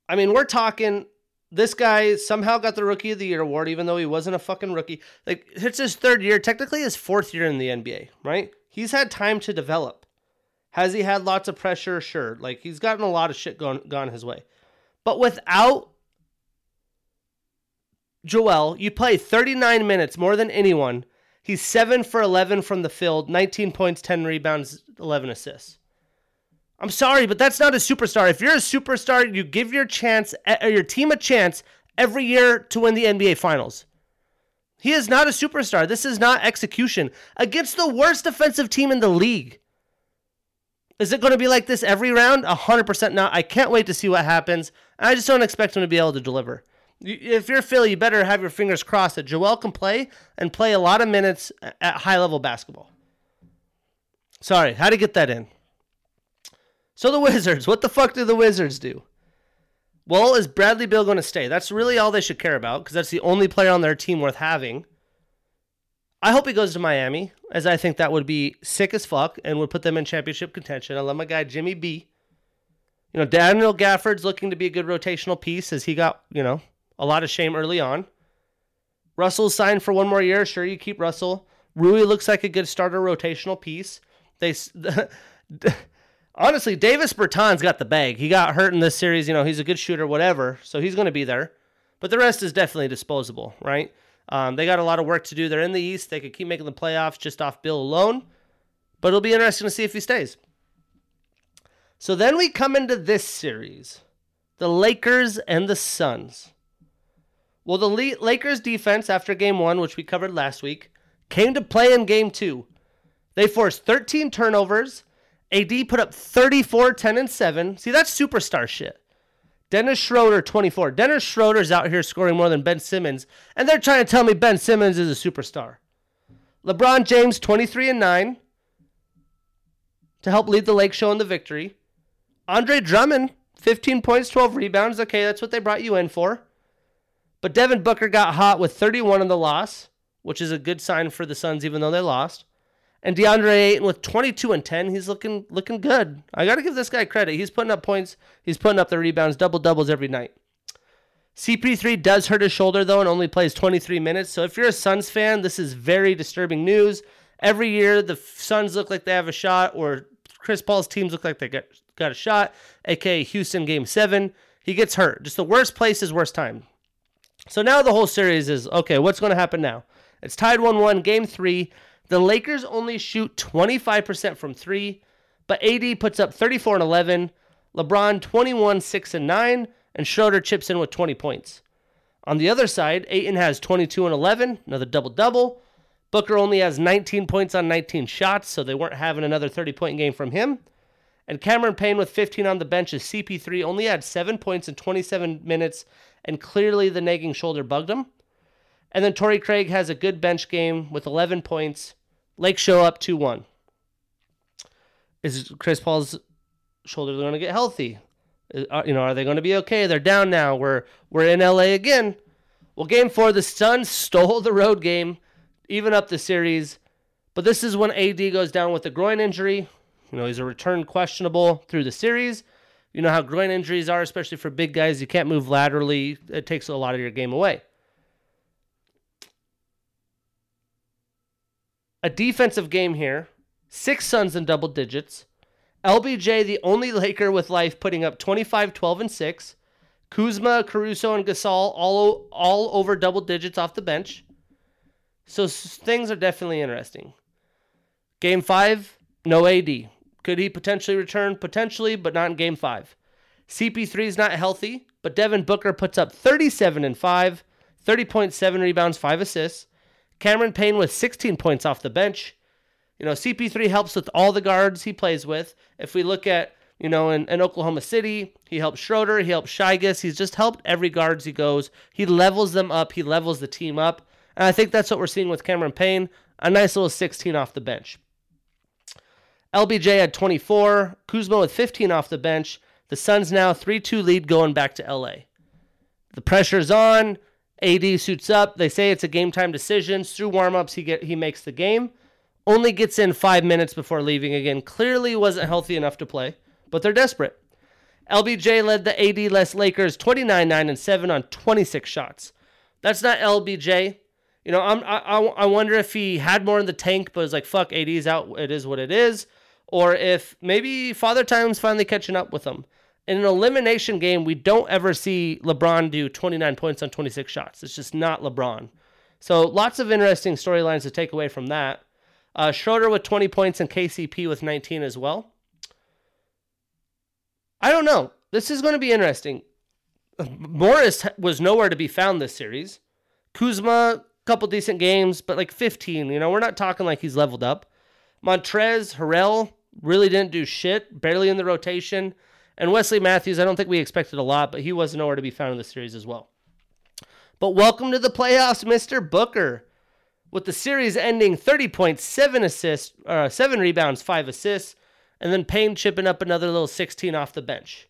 I mean, we're talking. This guy somehow got the Rookie of the Year award, even though he wasn't a fucking rookie. Like, it's his third year, technically his fourth year in the NBA, right? He's had time to develop. Has he had lots of pressure? Sure. Like, he's gotten a lot of shit gone, gone his way. But without Joel, you play 39 minutes more than anyone. He's 7 for 11 from the field, 19 points, 10 rebounds, 11 assists. I'm sorry, but that's not a superstar. If you're a superstar, you give your chance your team a chance every year to win the NBA finals. He is not a superstar. This is not execution against the worst defensive team in the league. Is it going to be like this every round? 100% not. I can't wait to see what happens. I just don't expect him to be able to deliver. If you're Philly, you better have your fingers crossed that Joel can play and play a lot of minutes at high level basketball. Sorry, how to get that in. So the Wizards, what the fuck do the Wizards do? Well, is Bradley Beal going to stay? That's really all they should care about because that's the only player on their team worth having. I hope he goes to Miami, as I think that would be sick as fuck and would put them in championship contention. I love my guy Jimmy B. You know, Daniel Gafford's looking to be a good rotational piece as he got, you know, a lot of shame early on. Russell's signed for one more year. Sure, you keep Russell. Rui looks like a good starter rotational piece. They honestly, Davis Bertans got the bag. He got hurt in this series. You know, he's a good shooter, whatever. So he's going to be there. But the rest is definitely disposable, right? Um, they got a lot of work to do. They're in the East. They could keep making the playoffs just off Beal alone. But it'll be interesting to see if he stays. So then we come into this series the Lakers and the Suns. Well, the Lakers defense after game one, which we covered last week, came to play in game two. They forced 13 turnovers AD put up 34, 10, and 7. See, that's superstar shit. Dennis Schroeder, 24. Dennis Schroeder's out here scoring more than Ben Simmons, and they're trying to tell me Ben Simmons is a superstar. LeBron James, 23 and 9 to help lead the Lake Show in the victory. Andre Drummond, 15 points, 12 rebounds. Okay, that's what they brought you in for. But Devin Booker got hot with 31 in the loss, which is a good sign for the Suns, even though they lost. And DeAndre Ayton with 22 and 10, he's looking looking good. I got to give this guy credit. He's putting up points. He's putting up the rebounds, double doubles every night. CP3 does hurt his shoulder though and only plays 23 minutes. So if you're a Suns fan, this is very disturbing news. Every year the Suns look like they have a shot or Chris Paul's teams look like they got got a shot, aka Houston game 7. He gets hurt. Just the worst place is worst time. So now the whole series is okay, what's going to happen now? It's tied 1-1 game 3. The Lakers only shoot 25% from three, but AD puts up 34 and 11, LeBron 21, 6 and 9, and Schroeder chips in with 20 points. On the other side, Ayton has 22 and 11, another double double. Booker only has 19 points on 19 shots, so they weren't having another 30 point game from him. And Cameron Payne with 15 on the bench as CP3 only had 7 points in 27 minutes, and clearly the nagging shoulder bugged him. And then Torrey Craig has a good bench game with 11 points. Lake show up 2 1. Is Chris Paul's shoulder going to get healthy? Uh, you know, are they going to be okay? They're down now. We're we're in LA again. Well, game four, the Suns stole the road game, even up the series. But this is when AD goes down with a groin injury. You know, he's a return questionable through the series. You know how groin injuries are, especially for big guys. You can't move laterally. It takes a lot of your game away. A defensive game here. Six Suns in double digits. LBJ, the only Laker with life, putting up 25, 12, and 6. Kuzma, Caruso, and Gasol all, all over double digits off the bench. So things are definitely interesting. Game 5, no AD. Could he potentially return? Potentially, but not in game 5. CP3 is not healthy, but Devin Booker puts up 37 and 5, 30.7 rebounds, 5 assists. Cameron Payne with 16 points off the bench. You know, CP3 helps with all the guards he plays with. If we look at, you know, in, in Oklahoma City, he helps Schroeder, he helps Shigas. He's just helped every guards he goes. He levels them up, he levels the team up. And I think that's what we're seeing with Cameron Payne. A nice little 16 off the bench. LBJ had 24, Kuzma with 15 off the bench. The Suns now 3 2 lead going back to LA. The pressure's on. AD suits up. They say it's a game time decision. Through warmups, he get he makes the game. Only gets in five minutes before leaving again. Clearly wasn't healthy enough to play, but they're desperate. LBJ led the AD less Lakers 29 9 and 7 on 26 shots. That's not LBJ. You know, I'm, I, I wonder if he had more in the tank, but was like, fuck, AD's out. It is what it is. Or if maybe Father Time's finally catching up with him. In an elimination game, we don't ever see LeBron do 29 points on 26 shots. It's just not LeBron. So lots of interesting storylines to take away from that. Uh, Schroeder with 20 points and KCP with 19 as well. I don't know. This is going to be interesting. Morris was nowhere to be found this series. Kuzma, couple decent games, but like 15. You know, we're not talking like he's leveled up. Montrez, Harrell really didn't do shit, barely in the rotation. And Wesley Matthews, I don't think we expected a lot, but he was nowhere to be found in the series as well. But welcome to the playoffs, Mr. Booker with the series ending 30 points, 7 assists, uh, 7 rebounds, 5 assists, and then Payne chipping up another little 16 off the bench.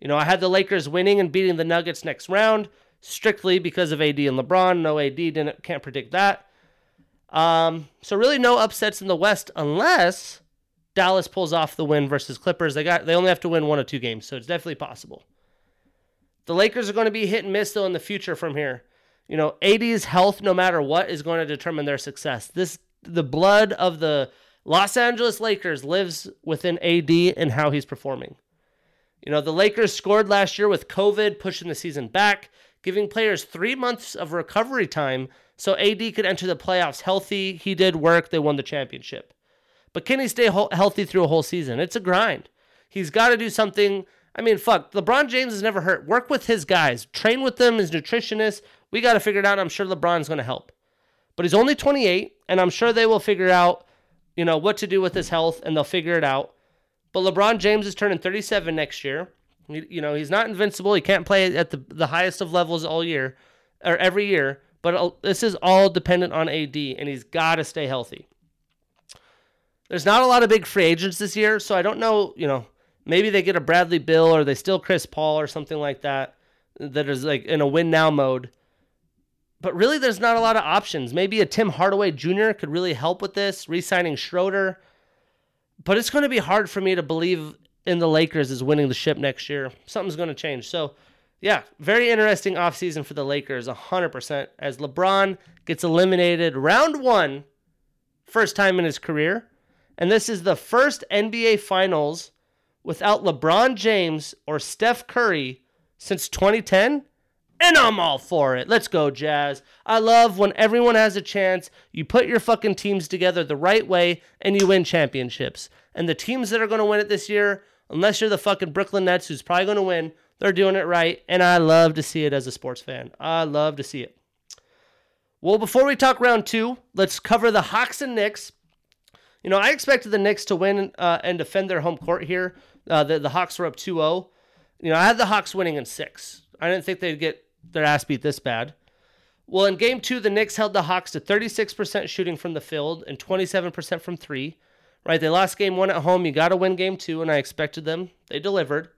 You know, I had the Lakers winning and beating the Nuggets next round strictly because of AD and LeBron. No AD, didn't can't predict that. Um, so really no upsets in the West unless Dallas pulls off the win versus Clippers. They got they only have to win one or two games, so it's definitely possible. The Lakers are going to be hit and miss though in the future from here you know, AD's health, no matter what, is going to determine their success. This the blood of the Los Angeles Lakers lives within AD and how he's performing. You know, the Lakers scored last year with COVID pushing the season back, giving players three months of recovery time so AD could enter the playoffs healthy. He did work, they won the championship. But can he stay ho- healthy through a whole season? It's a grind. He's got to do something. I mean, fuck, LeBron James has never hurt. Work with his guys, train with them, his nutritionists, we got to figure it out. I'm sure LeBron's going to help. But he's only 28, and I'm sure they will figure out, you know, what to do with his health, and they'll figure it out. But LeBron James is turning 37 next year. You know, he's not invincible. He can't play at the, the highest of levels all year or every year. But uh, this is all dependent on AD, and he's got to stay healthy. There's not a lot of big free agents this year, so I don't know, you know, maybe they get a Bradley Beal or they still Chris Paul or something like that that is like in a win now mode but really there's not a lot of options. Maybe a Tim Hardaway Jr. could really help with this, re-signing Schroeder. But it's going to be hard for me to believe in the Lakers as winning the ship next year. Something's going to change. So, yeah, very interesting offseason for the Lakers, 100%, as LeBron gets eliminated round one, first time in his career. And this is the first NBA Finals without LeBron James or Steph Curry since 2010 and I'm all for it. Let's go, Jazz. I love when everyone has a chance. You put your fucking teams together the right way and you win championships. And the teams that are going to win it this year, unless you're the fucking Brooklyn Nets, who's probably going to win, they're doing it right. And I love to see it as a sports fan. I love to see it. Well, before we talk round two, let's cover the Hawks and Knicks. You know, I expected the Knicks to win uh, and defend their home court here. Uh, the, the Hawks were up 2 0. You know, I had the Hawks winning in six. I didn't think they'd get their ass beat this bad. Well, in game two, the Knicks held the Hawks to 36% shooting from the field and 27% from three. Right? They lost game one at home. You got to win game two, and I expected them. They delivered.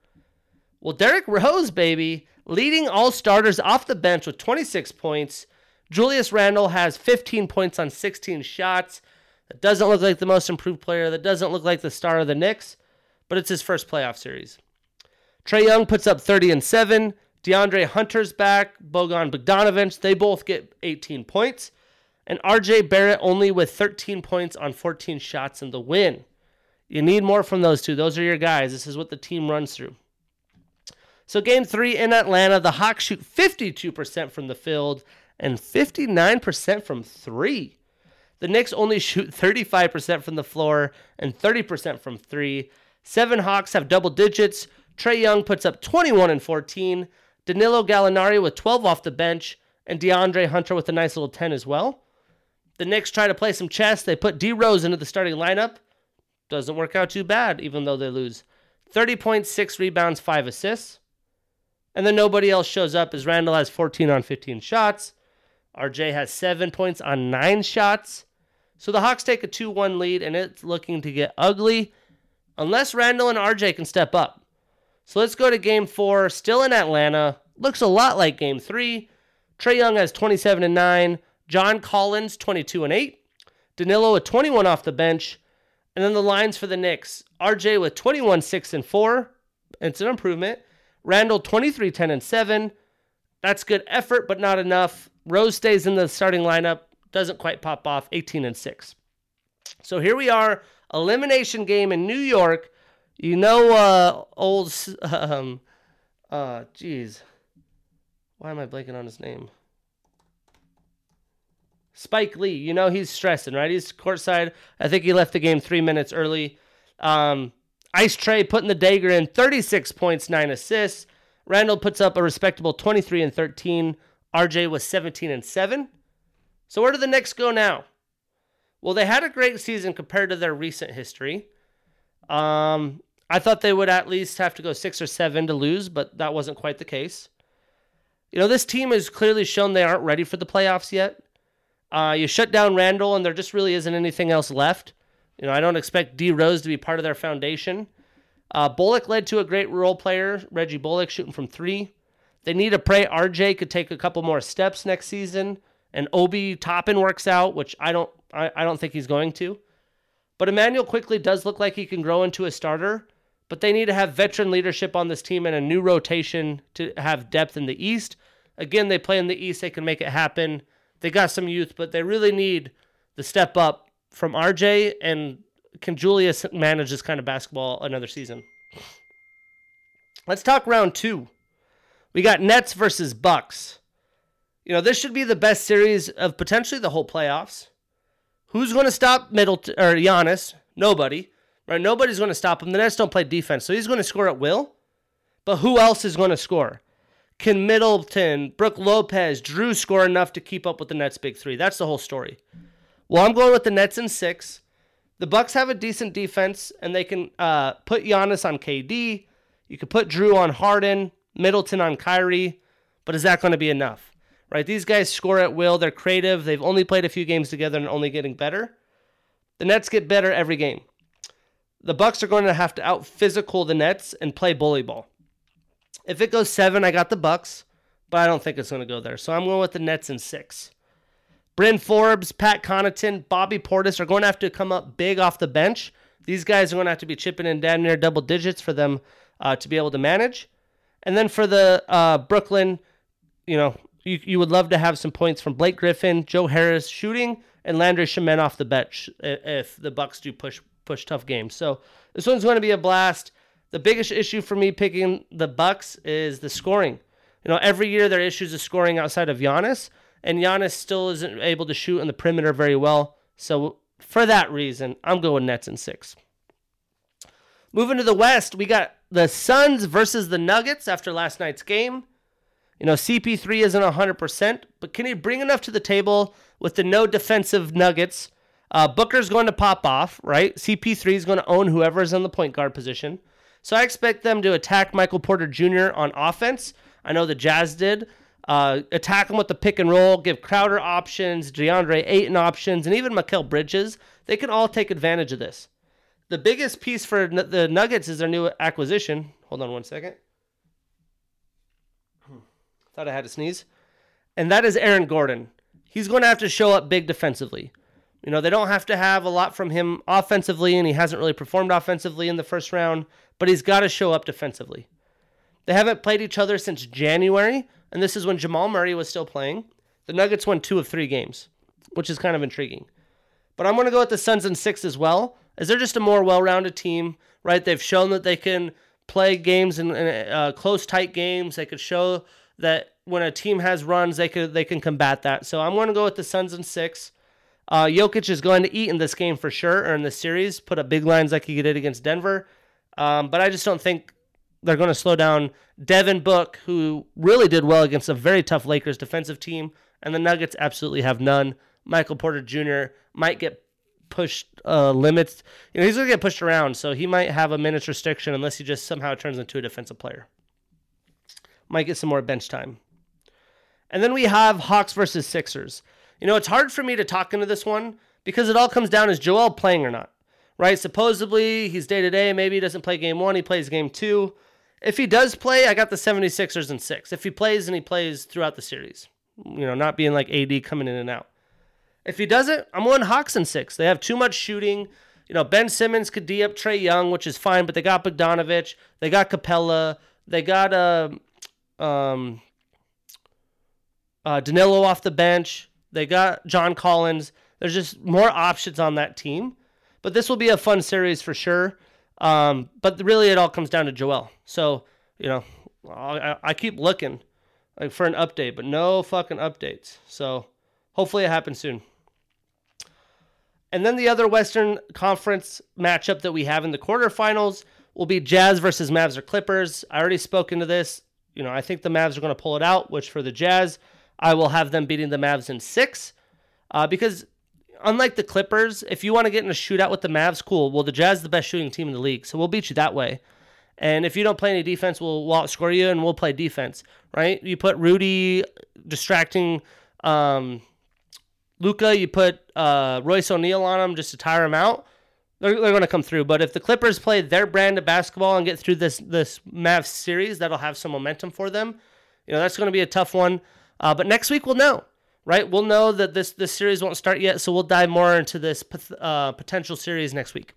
Well, Derrick Rose, baby, leading all starters off the bench with 26 points. Julius Randle has 15 points on 16 shots. That doesn't look like the most improved player. That doesn't look like the star of the Knicks, but it's his first playoff series. Trae Young puts up 30 and 7. DeAndre Hunter's back. Bogan Bogdanovic. They both get 18 points. And RJ Barrett only with 13 points on 14 shots in the win. You need more from those two. Those are your guys. This is what the team runs through. So, game three in Atlanta, the Hawks shoot 52% from the field and 59% from three. The Knicks only shoot 35% from the floor and 30% from three. Seven Hawks have double digits. Trae Young puts up 21 and 14. Danilo Gallinari with 12 off the bench, and DeAndre Hunter with a nice little 10 as well. The Knicks try to play some chess. They put D Rose into the starting lineup. Doesn't work out too bad, even though they lose. 30.6 rebounds, 5 assists. And then nobody else shows up as Randle has 14 on 15 shots. RJ has 7 points on 9 shots. So the Hawks take a 2 1 lead, and it's looking to get ugly unless Randle and RJ can step up. So let's go to game four, still in Atlanta. Looks a lot like game three. Trae Young has 27 and 9. John Collins, 22 and 8. Danilo with 21 off the bench. And then the lines for the Knicks RJ with 21, 6 and 4. It's an improvement. Randle 23, 10 and 7. That's good effort, but not enough. Rose stays in the starting lineup. Doesn't quite pop off, 18 and 6. So here we are, elimination game in New York. You know, uh, old, um, uh, jeez. Why am I blanking on his name? Spike Lee. You know, he's stressing, right? He's courtside. I think he left the game three minutes early. Um, Ice Trae putting the dagger in 36 points, nine assists. Randle puts up a respectable 23 and 13. RJ was 17 and 7. So where do the Knicks go now? Well, they had a great season compared to their recent history. Um, I thought they would at least have to go six or seven to lose, but that wasn't quite the case. You know, this team has clearly shown they aren't ready for the playoffs yet. Uh, you shut down Randle, and there just really isn't anything else left. You know, I don't expect D Rose to be part of their foundation. Uh, Bullock led to a great role player, Reggie Bullock shooting from three. They need to pray RJ could take a couple more steps next season, and Obi Toppin works out, which I don't, I, I don't think he's going to. But Immanuel Quickley does look like he can grow into a starter, but they need to have veteran leadership on this team and a new rotation to have depth in the East. Again, they play in the East, they can make it happen. They got some youth, but they really need the step up from RJ and can Julius manage this kind of basketball another season? Let's talk round 2. We got Nets versus Bucks. You know, this should be the best series of potentially the whole playoffs. Who's going to stop Middleton or Giannis? Nobody. Right? Nobody's going to stop him. The Nets don't play defense, so he's going to score at will. But who else is going to score? Can Middleton, Brook Lopez, Jrue score enough to keep up with the Nets' big three? That's the whole story. Well, I'm going with the Nets in six. The Bucks have a decent defense, and they can uh, put Giannis on KD. You could put Jrue on Harden, Middleton on Kyrie, but is that going to be enough? right? These guys score at will. They're creative. They've only played a few games together and only getting better. The Nets get better every game. The Bucks are going to have to out physical the Nets and play bully ball. If it goes seven, I got the Bucks, but I don't think it's going to go there. So I'm going with the Nets in six. Bryn Forbes, Pat Connaughton, Bobby Portis are going to have to come up big off the bench. These guys are going to have to be chipping in down near double digits for them uh, to be able to manage. And then for the uh, Brooklyn, you know, you, you would love to have some points from Blake Griffin, Joe Harris shooting, and Landry Shamet off the bench if the Bucks do push push tough games. So this one's going to be a blast. The biggest issue for me picking the Bucks is the scoring. You know, every year there are issues of scoring outside of Giannis, and Giannis still isn't able to shoot in the perimeter very well. So for that reason, I'm going Nets in six. Moving to the West, we got the Suns versus the Nuggets after last night's game. You know, CP3 isn't 100%, but can he bring enough to the table with the no defensive nuggets? Uh, Booker's going to pop off, right? CP3 is going to own whoever's in the point guard position. So I expect them to attack Michael Porter Jr. on offense. I know the Jazz did. Uh, attack them with the pick and roll, give Crowder options, DeAndre Ayton options, and even Mikal Bridges. They can all take advantage of this. The biggest piece for the Nuggets is their new acquisition. Hold on one second. Thought I had to sneeze. And that is Aaron Gordon. He's going to have to show up big defensively. You know, they don't have to have a lot from him offensively, and he hasn't really performed offensively in the first round, but he's got to show up defensively. They haven't played each other since January, and this is when Jamal Murray was still playing. The Nuggets won two of three games, which is kind of intriguing. But I'm going to go with the Suns in six as well, as they're just a more well rounded team, right? They've shown that they can play games in uh, close, tight games. They could show that when a team has runs, they could they can combat that. So I'm going to go with the Suns and six. Uh, Jokic is going to eat in this game for sure, or in this series. Put up big lines like he did against Denver. Um, but I just don't think they're going to slow down Devin Book, who really did well against a very tough Lakers defensive team. And the Nuggets absolutely have none. Michael Porter Jr. might get pushed uh, limits. You know, he's going to get pushed around, so he might have a minutes restriction unless he just somehow turns into a defensive player. Might get some more bench time. And then we have Hawks versus Sixers. You know, it's hard for me to talk into this one because it all comes down is Joel playing or not, right? Supposedly he's day to day. Maybe he doesn't play game one, he plays game two. If he does play, I got the 76ers in six. If he plays and he plays throughout the series, you know, not being like AD coming in and out. If he doesn't, I'm going Hawks in six. They have too much shooting. You know, Ben Simmons could D up Trae Young, which is fine, but they got Bogdanovich, they got Capela. they got uh, um, uh, Danilo off the bench. They got John Collins. There's just more options on that team. But this will be a fun series for sure. Um, but really, it all comes down to Joel. So, you know, I, I keep looking like for an update, but no fucking updates. So hopefully it happens soon. And then the other Western Conference matchup that we have in the quarterfinals will be Jazz versus Mavs or Clippers. I already spoke into this. You know, I think the Mavs are going to pull it out, which for the Jazz, I will have them beating the Mavs in six. Uh, because unlike the Clippers, if you want to get in a shootout with the Mavs, cool. Well, the Jazz is the best shooting team in the league, so we'll beat you that way. And if you don't play any defense, we'll, we'll outscore you and we'll play defense, right? You put Rudy distracting um, Luka, you put uh, Royce O'Neale on them just to tire them out. They're, they're going to come through. But if the Clippers play their brand of basketball and get through this this Mavs series, that'll have some momentum for them. You know, that's going to be a tough one. Uh, but next week we'll know, right? We'll know that this this series won't start yet, so we'll dive more into this uh, potential series next week.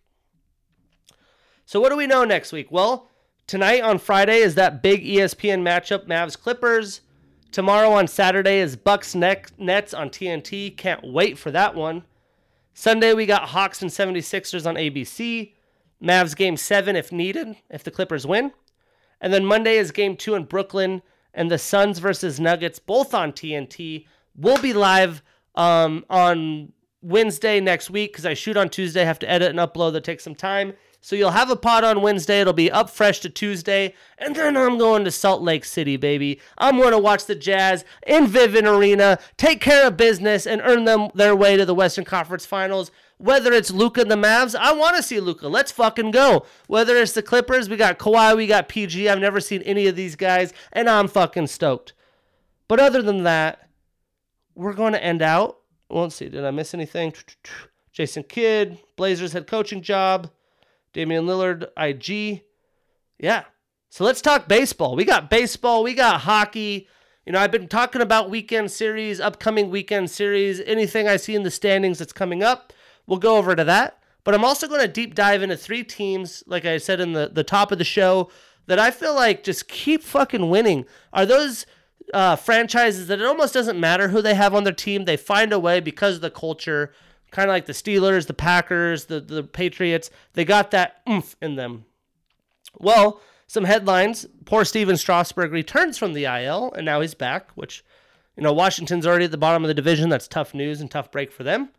So what do we know next week? Well, tonight on Friday is that big ESPN matchup, Mavs Clippers. Tomorrow on Saturday is Bucks Nets on TNT. Can't wait for that one. Sunday we got Hawks and 76ers on ABC. Mavs game 7 if needed, if the Clippers win. And then Monday is game 2 in Brooklyn and the Suns versus Nuggets, both on TNT. We'll be live um, on Wednesday next week because I shoot on Tuesday, have to edit and upload. That takes some time. So you'll have a pod on Wednesday. It'll be up fresh to Tuesday. And then I'm going to Salt Lake City, baby. I'm going to watch the Jazz in Vivint Arena, take care of business, and earn them their way to the Western Conference Finals. Whether it's Luka and the Mavs, I want to see Luka. Let's fucking go. Whether it's the Clippers, we got Kawhi, we got PG. I've never seen any of these guys, and I'm fucking stoked. But other than that, we're going to end out. Let's see, did I miss anything? Jason Kidd, Blazers head coaching job. Damian Lillard, IG. Yeah. So let's talk baseball. We got baseball, we got hockey. You know, I've been talking about weekend series, upcoming weekend series, anything I see in the standings that's coming up. We'll go over to that. But I'm also going to deep dive into three teams, like I said in the, the top of the show, that I feel like just keep fucking winning. Are those uh, franchises that it almost doesn't matter who they have on their team? They find a way because of the culture, kind of like the Steelers, the Packers, the, the Patriots. They got that oomph in them. Well, some headlines. Poor Stephen Strasburg returns from the IL, and now he's back, which, you know, Washington's already at the bottom of the division. That's tough news and tough break for them.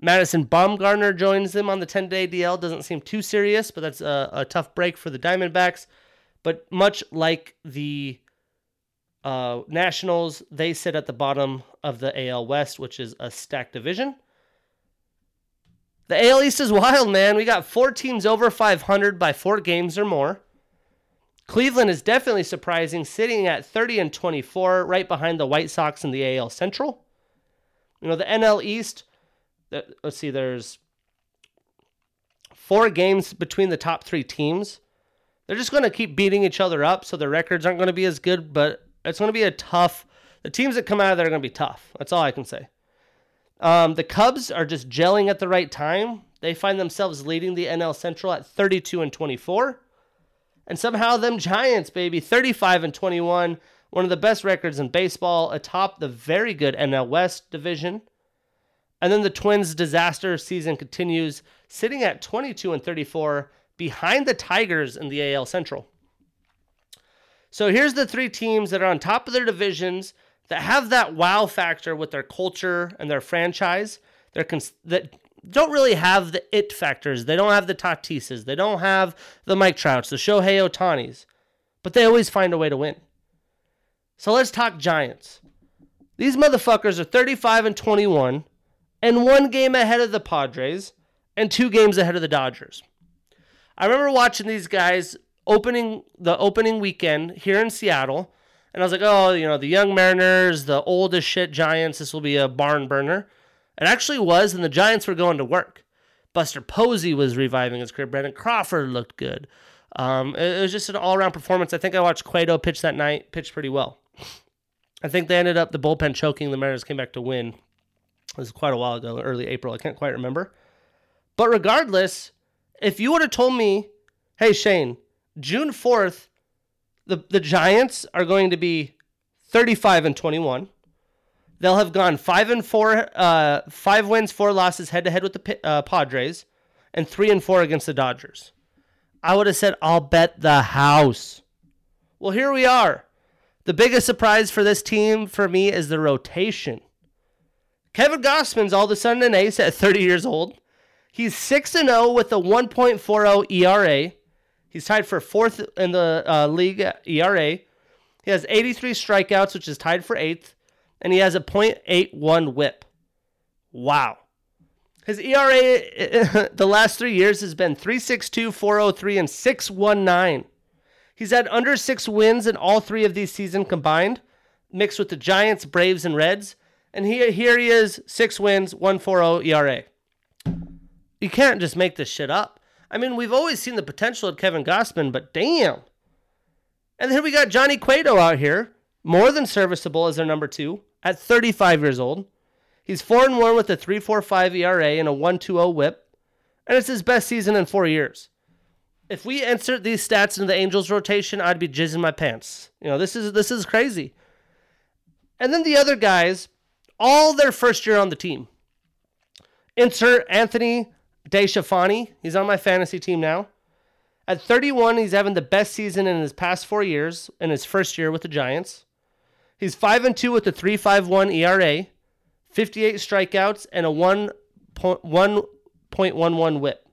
Madison Bumgarner joins them on the 10 day DL. Doesn't seem too serious, but that's a, a, tough break for the Diamondbacks. But much like the uh, Nationals, they sit at the bottom of the AL West, which is a stacked division. The AL East is wild, man. We got four teams over 500 by four games or more. Cleveland is definitely surprising, sitting at 30 and 24, right behind the White Sox in the AL Central. You know, the NL East, let's see, there's four games between the top three teams. They're just going to keep beating each other up, so their records aren't going to be as good, but it's going to be a tough. The teams that come out of there are going to be tough. That's all I can say. Um, the Cubs are just gelling at the right time. They find themselves leading the NL Central at 32 and 24. And somehow them Giants, baby, 35 and 21, one of the best records in baseball, atop the very good NL West division. And then the Twins' disaster season continues, sitting at 22 and 34, behind the Tigers in the AL Central. So here's the three teams that are on top of their divisions that have that wow factor with their culture and their franchise. They're cons- that don't really have the it factors. They don't have the Tatises. They don't have the Mike Trouts, the Shohei Ohtanis, but they always find a way to win. So let's talk Giants. These motherfuckers are 35 and 21 and one game ahead of the Padres and two games ahead of the Dodgers. I remember watching these guys opening the opening weekend here in Seattle, and I was like, oh, you know, the young Mariners, the oldest shit Giants, this will be a barn burner. It actually was, and the Giants were going to work. Buster Posey was reviving his career. Brandon Crawford looked good. Um, it, was just an all around performance. I think I watched Cueto pitch that night, pitched pretty well. I think they ended up the bullpen choking. The Mariners came back to win. It was quite a while ago, early April. I can't quite remember. But regardless, if you would have told me, hey, Shane, June 4th, the, the Giants are going to be 35 and 21. They'll have gone five and four, uh, five wins, four losses head to head with the uh, Padres, and three and four against the Dodgers. I would have said, I'll bet the house. Well, here we are. The biggest surprise for this team for me is the rotation. Kevin Gausman's all of a sudden an ace at 30 years old. He's 6 0 with a 1.40 ERA. He's tied for fourth in the uh, league ERA. He has 83 strikeouts, which is tied for eighth and he has a .81 whip. Wow. His ERA the last three years has been 362, 403, and 619. He's had under six wins in all three of these seasons combined, mixed with the Giants, Braves, and Reds. And he, here he is, six wins, 140 ERA. You can't just make this shit up. I mean, we've always seen the potential of Kevin Gausman, but damn. And then we got Johnny Cueto out here, more than serviceable as their number two at 35 years old. He's 4 and 1 with a 3.45 ERA and a 1.20 whip, and it's his best season in 4 years. If we insert these stats into the Angels rotation, I'd be jizzing my pants. You know, this is this is crazy. And then the other guys, all their first year on the team. Insert Anthony DeSclafani. He's on my fantasy team now. At 31, he's having the best season in his past four years in his first year with the Giants. He's 5 and 2 with a 3.51 ERA, 58 strikeouts, and a 1.11 whip.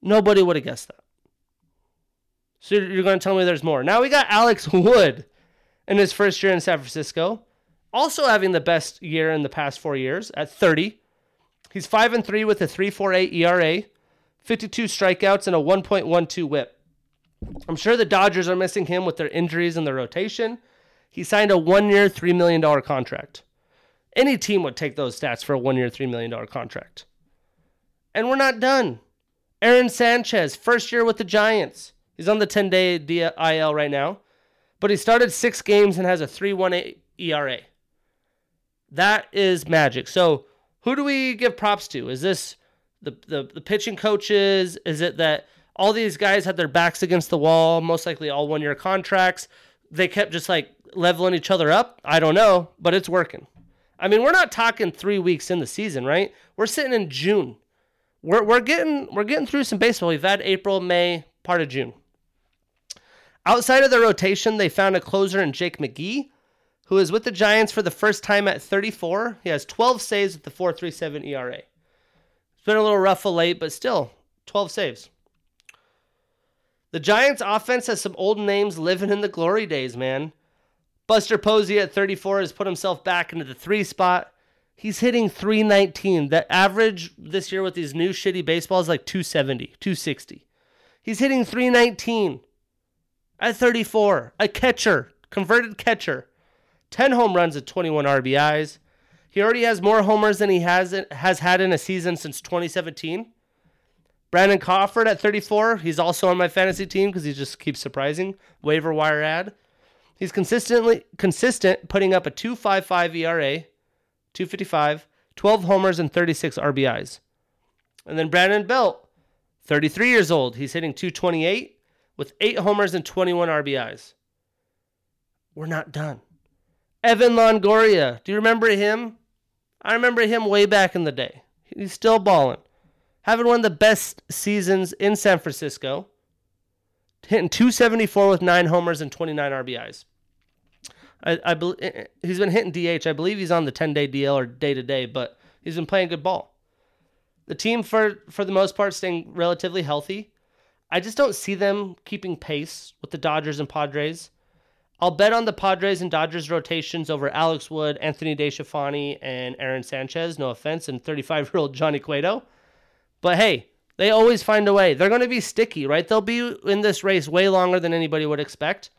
Nobody would have guessed that. So you're going to tell me there's more. Now we got Alex Wood in his first year in San Francisco, also having the best year in the past four years at 30. He's 5 and 3 with a 3.48 ERA, 52 strikeouts, and a 1.12 whip. I'm sure the Dodgers are missing him with their injuries in the rotation. He signed a one year, $3 million contract. Any team would take those stats for a one year, $3 million contract. And we're not done. Aaron Sanchez, first year with the Giants. He's on the 10 day DIL right now, but he started six games and has a 3.18 ERA. That is magic. So, who do we give props to? Is this the, the, the pitching coaches? Is it that all these guys had their backs against the wall, most likely all one year contracts? They kept just like leveling each other up? I don't know, but it's working. I mean, we're not talking three weeks in the season, right? We're sitting in June. We're, we're getting we're getting through some baseball. We've had April, May, part of June. Outside of the rotation, they found a closer in Jake McGee, who is with the Giants for the first time at 34. He has 12 saves with the 4.37 ERA. It's been a little rough of late, but still 12 saves. The Giants' offense has some old names living in the glory days, man. Buster Posey at 34 has put himself back into the three spot. He's hitting 319. The average this year with these new shitty baseballs is like 270, 260. He's hitting 319. at 34, a catcher, converted catcher, 10 home runs at 21 RBIs. He already has more homers than he has has had in a season since 2017. Brandon Crawford at 34, he's also on my fantasy team because he just keeps surprising. Waiver wire ad. He's consistently consistent, putting up a 2.55 ERA, 255, 12 homers and 36 RBIs. And then Brandon Belt, 33 years old. He's hitting 228 with 8 homers and 21 RBIs. We're not done. Evan Longoria, do you remember him? I remember him way back in the day. He's still balling. Having one of the best seasons in San Francisco. Hitting 274 with 9 homers and 29 RBIs. I, I be, eh, eh, he's been hitting DH. I believe he's on the 10 day DL or day to day, but he's been playing good ball. The team, for for the most part, staying relatively healthy. I just don't see them keeping pace with the Dodgers and Padres. I'll bet on the Padres and Dodgers rotations over Alex Wood, Anthony DeSclafani, and Aaron Sanchez. No offense, and 35 year old Johnny Cueto. But hey, they always find a way. They're going to be sticky, right? They'll be in this race way longer than anybody would expect.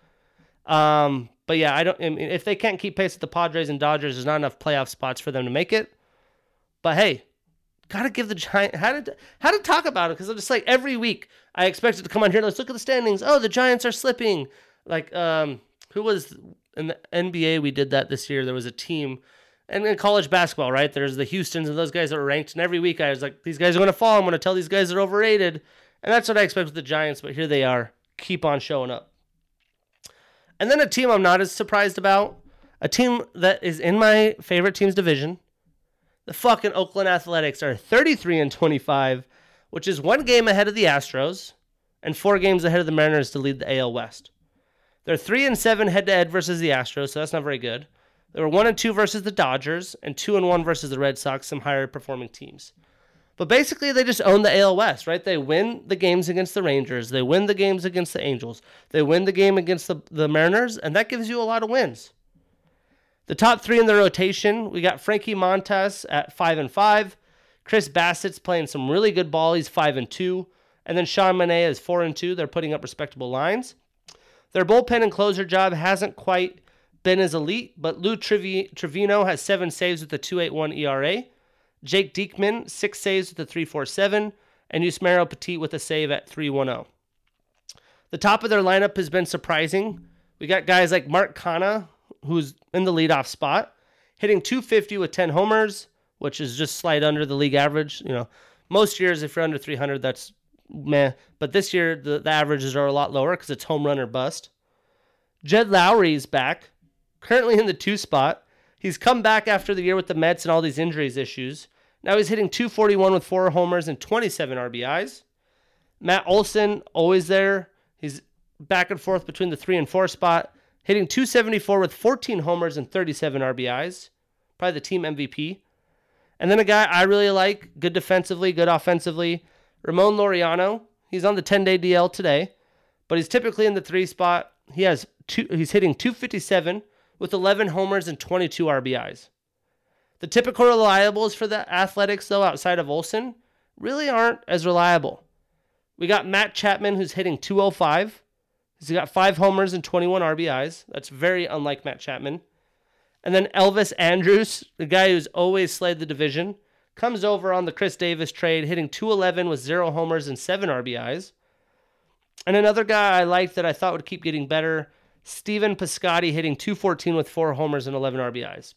Um, but yeah, I don't. I mean, if they can't keep pace with the Padres and Dodgers, there's not enough playoff spots for them to make it. But hey, gotta give the Giant how to how to talk about it because I'm just like every week I expected to come on here. Let's look at the standings. Oh, the Giants are slipping. Like um, who was in the NBA? We did that this year. There was a team. And in college basketball, right? There's the Houston's and those guys that were ranked. And every week I was like, these guys are going to fall. I'm going to tell these guys they're overrated. And that's what I expect with the Giants. But here they are. Keep on showing up. And then a team I'm not as surprised about, a team that is in my favorite team's division. The fucking Oakland Athletics are 33 and 25, which is one game ahead of the Astros and four games ahead of the Mariners to lead the AL West. They're 3 and 7 head to head versus the Astros, so that's not very good. They were 1 and 2 versus the Dodgers and 2 and 1 versus the Red Sox, some higher performing teams. But basically, they just own the AL West, right? They win the games against the Rangers. They win the games against the Angels. They win the game against the, the Mariners, and that gives you a lot of wins. The top three in the rotation, we got Frankie Montas at five and five. Chris Bassitt's playing some really good ball. He's five and two. And then Sean Manaea is four and two. They're putting up respectable lines. Their bullpen and closer job hasn't quite been as elite, but Lou Trivino has seven saves with a 2.81 ERA. Jake Diekman, six saves with a 347, and Yusmeiro Petit with a save at 310. The top of their lineup has been surprising. We got guys like Mark Canha, who's in the leadoff spot, hitting 250 with 10 homers, which is just slight under the league average. You know, most years, if you're under 300, that's meh. But this year, the, the averages are a lot lower because it's home run or bust. Jed Lowrie is back, currently in the two spot. He's come back after the year with the Mets and all these injuries issues. Now he's hitting 241 with four homers and 27 RBIs. Matt Olson, always there. He's back and forth between the three and four spot, hitting 274 with 14 homers and 37 RBIs. Probably the team MVP. And then a guy I really like, good defensively, good offensively, Ramon Laureano. He's on the 10 day DL today, but he's typically in the three spot. He has two, he's hitting 257 with 11 homers and 22 RBIs. The typical reliables for the Athletics, though, outside of Olson, really aren't as reliable. We got Matt Chapman, who's hitting 205. He's got five homers and 21 RBIs. That's very unlike Matt Chapman. And then Elvis Andrus, the guy who's always slayed the division, comes over on the Khris Davis trade, hitting 211 with zero homers and seven RBIs. And another guy I liked that I thought would keep getting better Stephen Piscotty hitting 214 with four homers and 11 RBIs.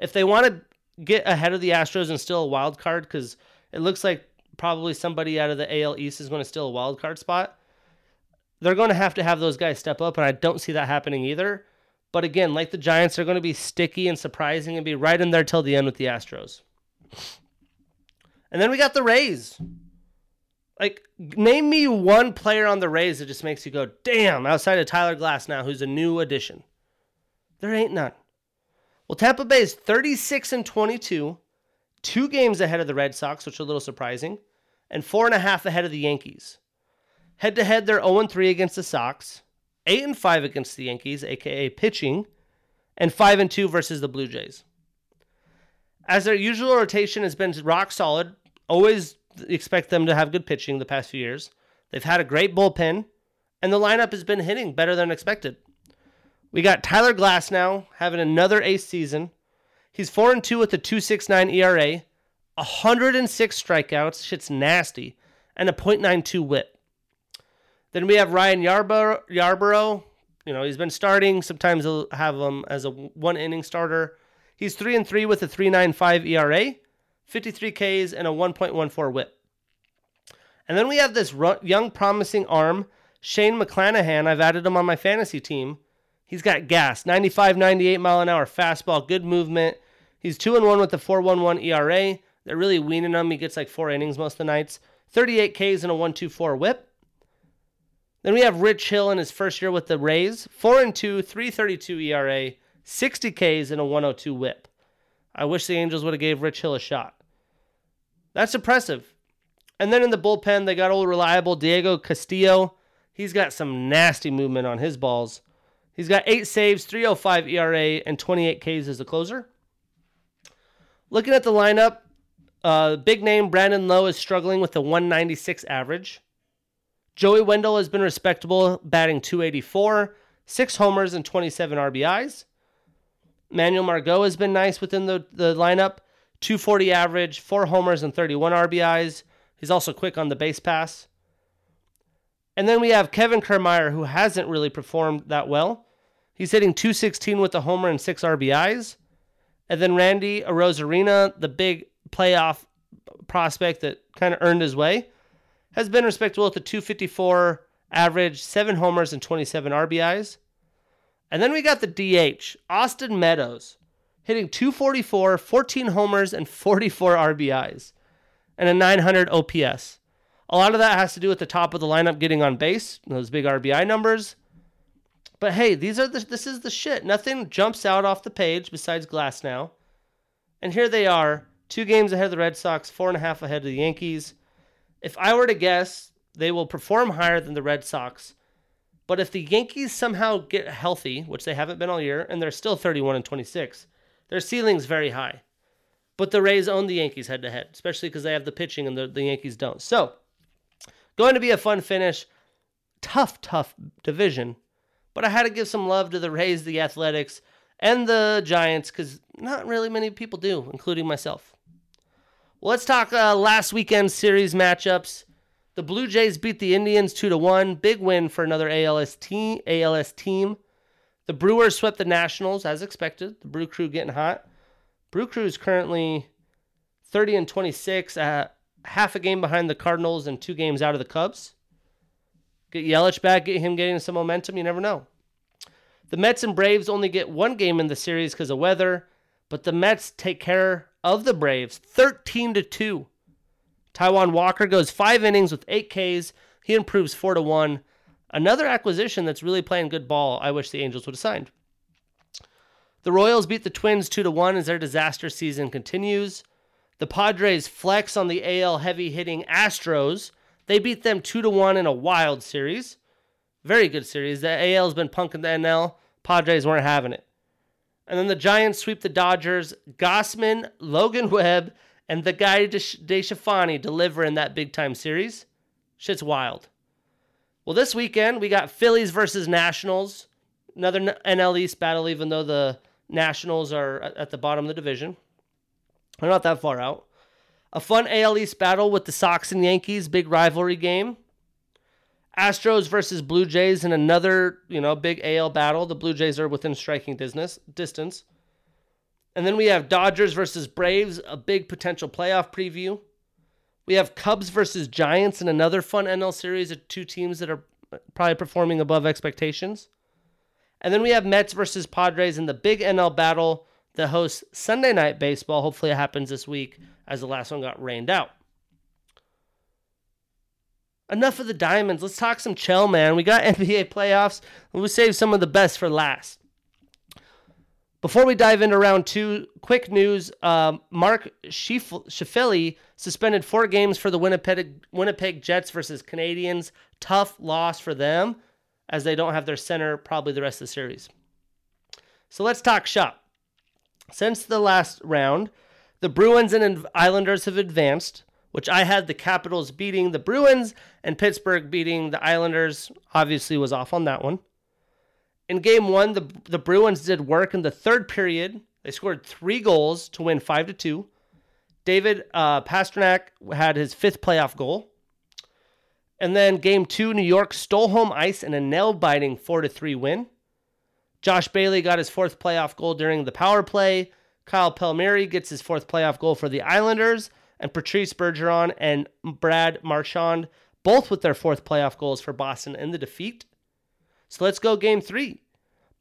If they want to get ahead of the Astros and still a wild card, because it looks like probably somebody out of the AL East is going to steal a wild card spot, they're going to have to have those guys step up, and I don't see that happening either. But again, like the Giants, they're going to be sticky and surprising and be right in there till the end with the Astros. And then we got the Rays. Like, name me one player on the Rays that just makes you go, damn, outside of Tyler Glasnow, who's a new addition. There ain't none. Well, Tampa Bay is 36 and 22, two games ahead of the Red Sox, which is a little surprising, and four and a half ahead of the Yankees. Head to head, they're 0 3 against the Sox, 8 and 5 against the Yankees, aka pitching, and 5 and 2 versus the Blue Jays. As their usual rotation has been rock solid, always expect them to have good pitching the past few years. They've had a great bullpen, And the lineup has been hitting better than expected. We got Tyler Glasnow having another ace season. He's 4 and 2 with a 2.69 ERA, 106 strikeouts, shit's nasty, and a .92 whip. Then we have Ryan Yarbrough, Yarbrough. You know, he's been starting. Sometimes he'll have him as a one inning starter. He's 3 and 3 with a 3.95 ERA, 53 Ks, and a 1.14 whip. And then we have this young, promising arm, Shane McClanahan. I've added him on my fantasy team. He's got gas, 95, 98 mile an hour fastball, good movement. He's 2 and 1 with the 4.11 ERA. They're really weaning him. He gets like four innings most of the nights. 38 Ks and a 1.24 whip. Then we have Rich Hill in his first year with the Rays, 4 and 2, 332 ERA, 60 Ks and a 102 whip. I wish the Angels would have gave Rich Hill a shot. That's impressive. And then in the bullpen, they got old reliable Diego Castillo. He's got some nasty movement on his balls. He's got eight saves, 305 ERA, and 28 Ks as a closer. Looking at the lineup, uh, big name Brandon Lowe is struggling with a 196 average. Joey Wendle has been respectable, batting 284, six homers and 27 RBIs. Manuel Margot has been nice within the, the lineup, 240 average, four homers and 31 RBIs. He's also quick on the base pass. And then we have Kevin Kiermaier, who hasn't really performed that well. He's hitting 216 with a homer and six RBIs. And then Randy Arozarena, the big playoff prospect that kind of earned his way, has been respectable at the 254 average, seven homers and 27 RBIs. And then we got the DH, Austin Meadows, hitting 244, 14 homers, and 44 RBIs, and a 900 OPS. A lot of that has to do with the top of the lineup getting on base, those big RBI numbers. But hey, these are the, this is the shit. Nothing jumps out off the page besides Glasnow. And here they are, two games ahead of the Red Sox, four and a half ahead of the Yankees. If I were to guess, they will perform higher than the Red Sox. But if the Yankees somehow get healthy, which they haven't been all year, and they're still 31 and 26, their ceiling's very high. But the Rays own the Yankees head to head, especially because they have the pitching and the, the Yankees don't. So, going to be a fun finish. Tough, tough division but I had to give some love to the Rays, the Athletics, and the Giants because not really many people do, including myself. Well, let's talk uh, last weekend series matchups. The Blue Jays beat the Indians 2 to 1. Big win for another ALS team, ALS team. The Brewers swept the Nationals as expected. The Brew Crew getting hot. Brew Crew is currently 30 and 26, uh, half a game behind the Cardinals and two games out of the Cubs. Get Yelich back, get him getting some momentum. You never know. The Mets and Braves only get one game in the series because of weather, but the Mets take care of the Braves 13 to 2. Taijuan Walker goes five innings with eight Ks. He improves four to one. Another acquisition that's really playing good ball. I wish the Angels would have signed. The Royals beat the Twins two to one as their disaster season continues. The Padres flex on the AL heavy hitting Astros they beat them 2 to 1 in a wild series. Very good series. The AL has been punking the NL. Padres weren't having it. And then the Giants sweep the Dodgers. Gausman, Logan Webb, and the guy DeSclafani deliver in that big time series. Shit's wild. Well, this weekend we got Phillies versus Nationals. Another NL East battle, even though the Nationals are at the bottom of the division. They're not that far out. A fun AL East battle with the Sox and Yankees, big rivalry game. Astros versus Blue Jays in another, you know, big AL battle. The Blue Jays are within striking distance. And then we have Dodgers versus Braves, a big potential playoff preview. We have Cubs versus Giants in another fun NL series of two teams that are probably performing above expectations. And then we have Mets versus Padres in the big NL battle that hosts Sunday night baseball. Hopefully it happens this week as the last one got rained out. Enough of the diamonds. Let's talk some chill, man. We got NBA playoffs. We'll save some of the best for last. Before we dive into round two, quick news: um, Mark Scheifele suspended four games for the Winnipeg Winnipeg Jets versus Canadiens. Tough loss for them, as they don't have their center probably the rest of the series. So let's talk shop. Since the last round, the Bruins and Islanders have advanced, which I had the Capitals beating the Bruins and Pittsburgh beating the Islanders. Obviously, was off on that one. In game one, the, the Bruins did work in the third period. They scored three goals to win 5 to 2. David uh, Pastrnak had his fifth playoff goal. And then game two, New York stole home ice in a nail biting 4 to 3 win. Josh Bailey got his fourth playoff goal during the power play. Kyle Palmieri gets his fourth playoff goal for the Islanders and Patrice Bergeron and Brad Marchand, both with their fourth playoff goals for Boston in the defeat. So let's go game three.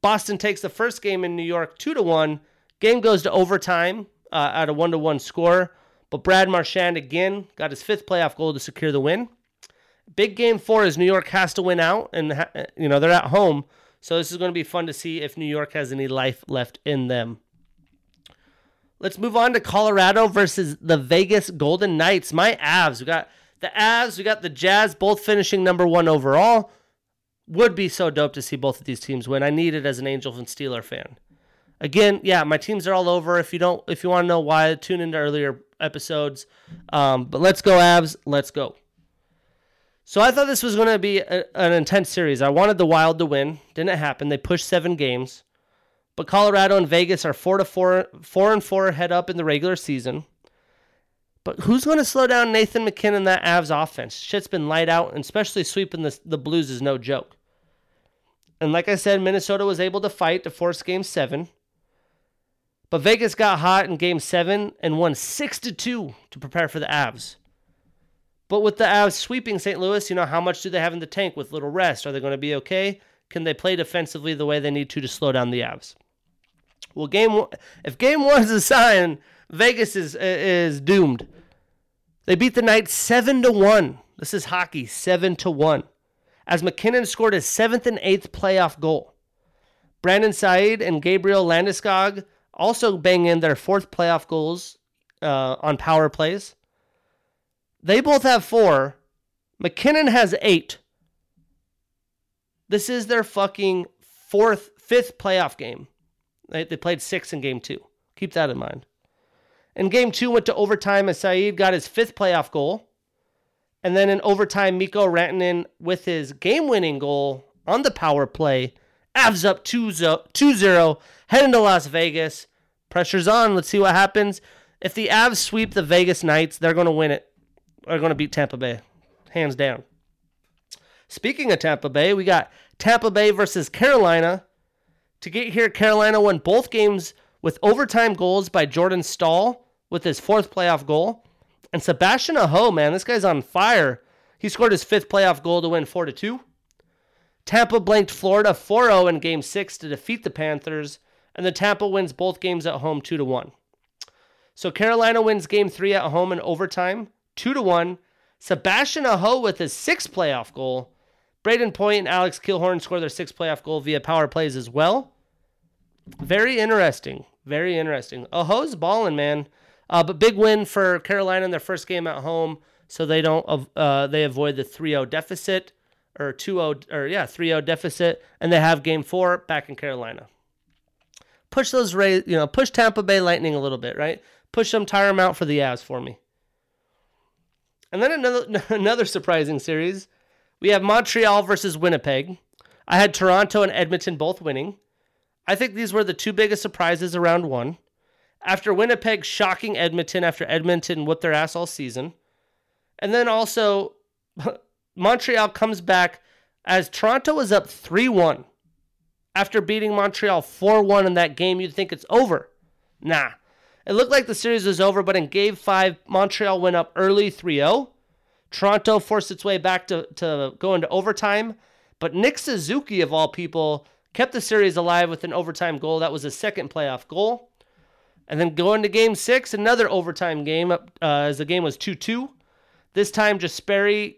Boston takes the first game in New York two to one. Game goes to overtime uh, at a one to one score, but Brad Marchand again got his fifth playoff goal to secure the win. Big game four is New York has to win out, and you know they're at home, so this is going to be fun to see if New York has any life left in them. Let's move on to Colorado versus the Vegas Golden Knights. My Avs. We got the Avs, we got the Jazz, both finishing number one overall. Would be so dope to see both of these teams win. I need it as an Angels and Steeler fan. Again, yeah, my teams are all over. If you don't, if you want to know why, tune into earlier episodes. Um, but let's go, Avs. Let's go. So I thought this was going to be a, an intense series. I wanted the Wild to win. Didn't happen. They pushed seven games. But Colorado and Vegas are four to four, four and four head up in the regular season. But who's going to slow down Nathan MacKinnon that Avs offense? Shit's been light out, and especially sweeping the, the Blues is no joke. And like I said, Minnesota was able to fight to force game seven. But Vegas got hot in game seven and won 6 to 2 to prepare for the Avs. But with the Avs sweeping St. Louis, you know, how much do they have in the tank with little rest? Are they going to be okay? Can they play defensively the way they need to to slow down the Avs? Well, game one, if game one is a sign, Vegas is is doomed. They beat the Knights seven to one. This is hockey, seven to one. As MacKinnon scored his seventh and eighth playoff goal. Brandon Saad and Gabriel Landeskog also bang in their fourth playoff goals uh, on power plays. They both have four. MacKinnon has eight. This is their fucking fourth, fifth playoff game. They, they played six in game two. Keep that in mind. And game two went to overtime as Saad got his fifth playoff goal. And then in overtime, Mikko Rantanen with his game winning goal on the power play. Avs up 2 0, heading to Las Vegas. Pressure's on. Let's see what happens. If the Avs sweep the Vegas Knights, they're going to win it. They're going to beat Tampa Bay, hands down. Speaking of Tampa Bay, we got Tampa Bay versus Carolina. To get here, Carolina won both games with overtime goals by Jordan Staal with his fourth playoff goal. And Sebastian Aho, man, this guy's on fire. He scored his fifth playoff goal to win 4 to 2. Tampa blanked Florida 4 0 in game six to defeat the Panthers, and the Tampa wins both games at home 2 to 1. So Carolina wins game three at home in overtime 2 to 1. Sebastian Aho with his sixth playoff goal Brayden Point and Alex Killorn score their sixth playoff goal via power plays as well. Very interesting. Very interesting. Aho's balling, man. Uh, but big win for Carolina in their first game at home, so they don't uh, they avoid the 3-0 deficit or 2-0 or yeah 3-0 deficit, and they have game four back in Carolina. Push those Rays, you know, push Tampa Bay Lightning a little bit, right? Push them, tire them out for the Avs for me. And then another another surprising series we have Montreal versus Winnipeg. I had Toronto and Edmonton both winning. I think these were the two biggest surprises around one. After Winnipeg shocking Edmonton after Edmonton whipped their ass all season. And then also, Montreal comes back as Toronto was up 3 1. After beating Montreal 4 1 in that game, you'd think it's over. Nah. It looked like the series was over, but in game five, Montreal went up early 3 0. Toronto forced its way back to, to go into overtime, but Nick Suzuki, of all people, kept the series alive with an overtime goal. That was his second playoff goal. And then going to game six, another overtime game uh, as the game was 2 2. This time, Jesperi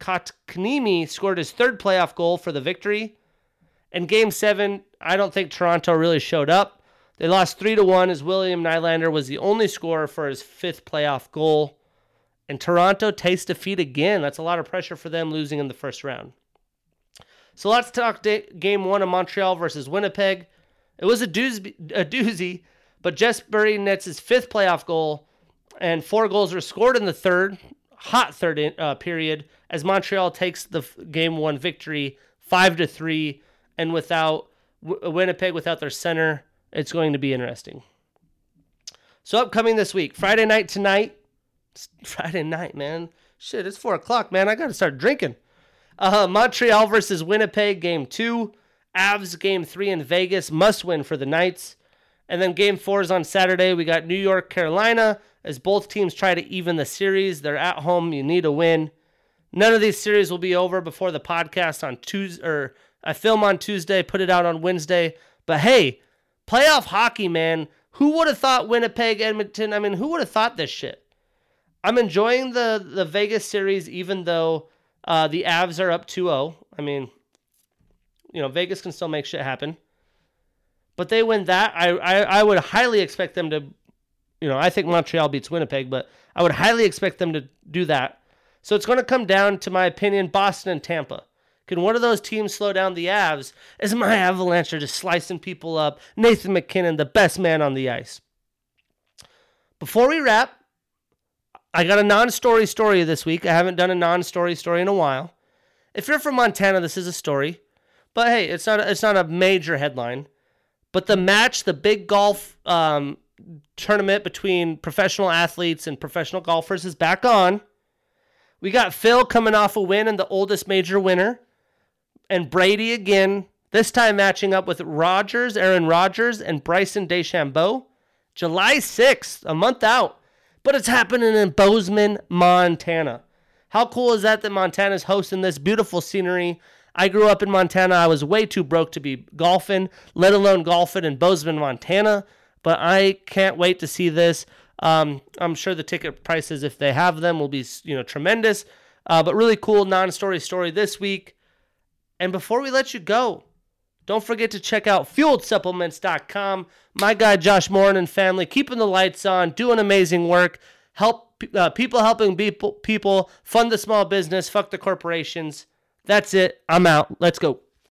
Kotkaniemi scored his third playoff goal for the victory. In game seven, I don't think Toronto really showed up. They lost 3 to 1 as William Nylander was the only scorer for his fifth playoff goal. And Toronto tastes defeat again. That's a lot of pressure for them losing in the first round. So let's talk day, game one of Montreal versus Winnipeg. It was a doozy, a doozy but Jesperi nets his fifth playoff goal, and four goals were scored in the third. hot third in, uh, period as Montreal takes the f- game one victory five to three, and without w- Winnipeg without their center, it's going to be interesting. So upcoming this week, Friday night tonight. Friday night, man. Shit, it's four o'clock, man. I got to start drinking. Uh, Montreal versus Winnipeg, game two. Avs, game three in Vegas, must win for the Knights. And then game four is on Saturday. We got New York, Carolina, as both teams try to even the series. They're at home. You need a win. None of these series will be over before the podcast on Tuesday, or I film on Tuesday, put it out on Wednesday. But hey, playoff hockey, man. Who would have thought Winnipeg, Edmonton? I mean, who would have thought this shit? I'm enjoying the the Vegas series, even though uh, the Avs are up 2-0. I mean, you know, Vegas can still make shit happen. But they win that. I, I, I would highly expect them to, you know, I think Montreal beats Winnipeg, but I would highly expect them to do that. So it's going to come down to my opinion, Boston and Tampa. Can one of those teams slow down the Avs? As my Avalanche are just slicing people up. Nathan MacKinnon, the best man on the ice. Before we wrap, I got a non-story story this week. I haven't done a non-story story in a while. If you're from Montana, this is a story. But hey, it's not a, it's not a major headline. But the match, the big golf um, tournament between professional athletes and professional golfers is back on. We got Phil coming off a win and the oldest major winner, and Brady again. This time matching up with Rodgers, Aaron Rodgers, and Bryson DeChambeau. July 6th, a month out, but it's happening in Bozeman, Montana. How cool is that that Montana's hosting this beautiful scenery? I grew up in Montana. I was way too broke to be golfing, let alone golfing in Bozeman, Montana. But I can't wait to see this. Um, I'm sure the ticket prices, if they have them, will be you know tremendous. Uh, but really cool non-story story this week. And before we let you go, don't forget to check out fueledsupplements.com. My guy Josh Morin and family keeping the lights on, doing amazing work. Help uh, people helping people people fund the small business, fuck the corporations. That's it. I'm out. Let's go.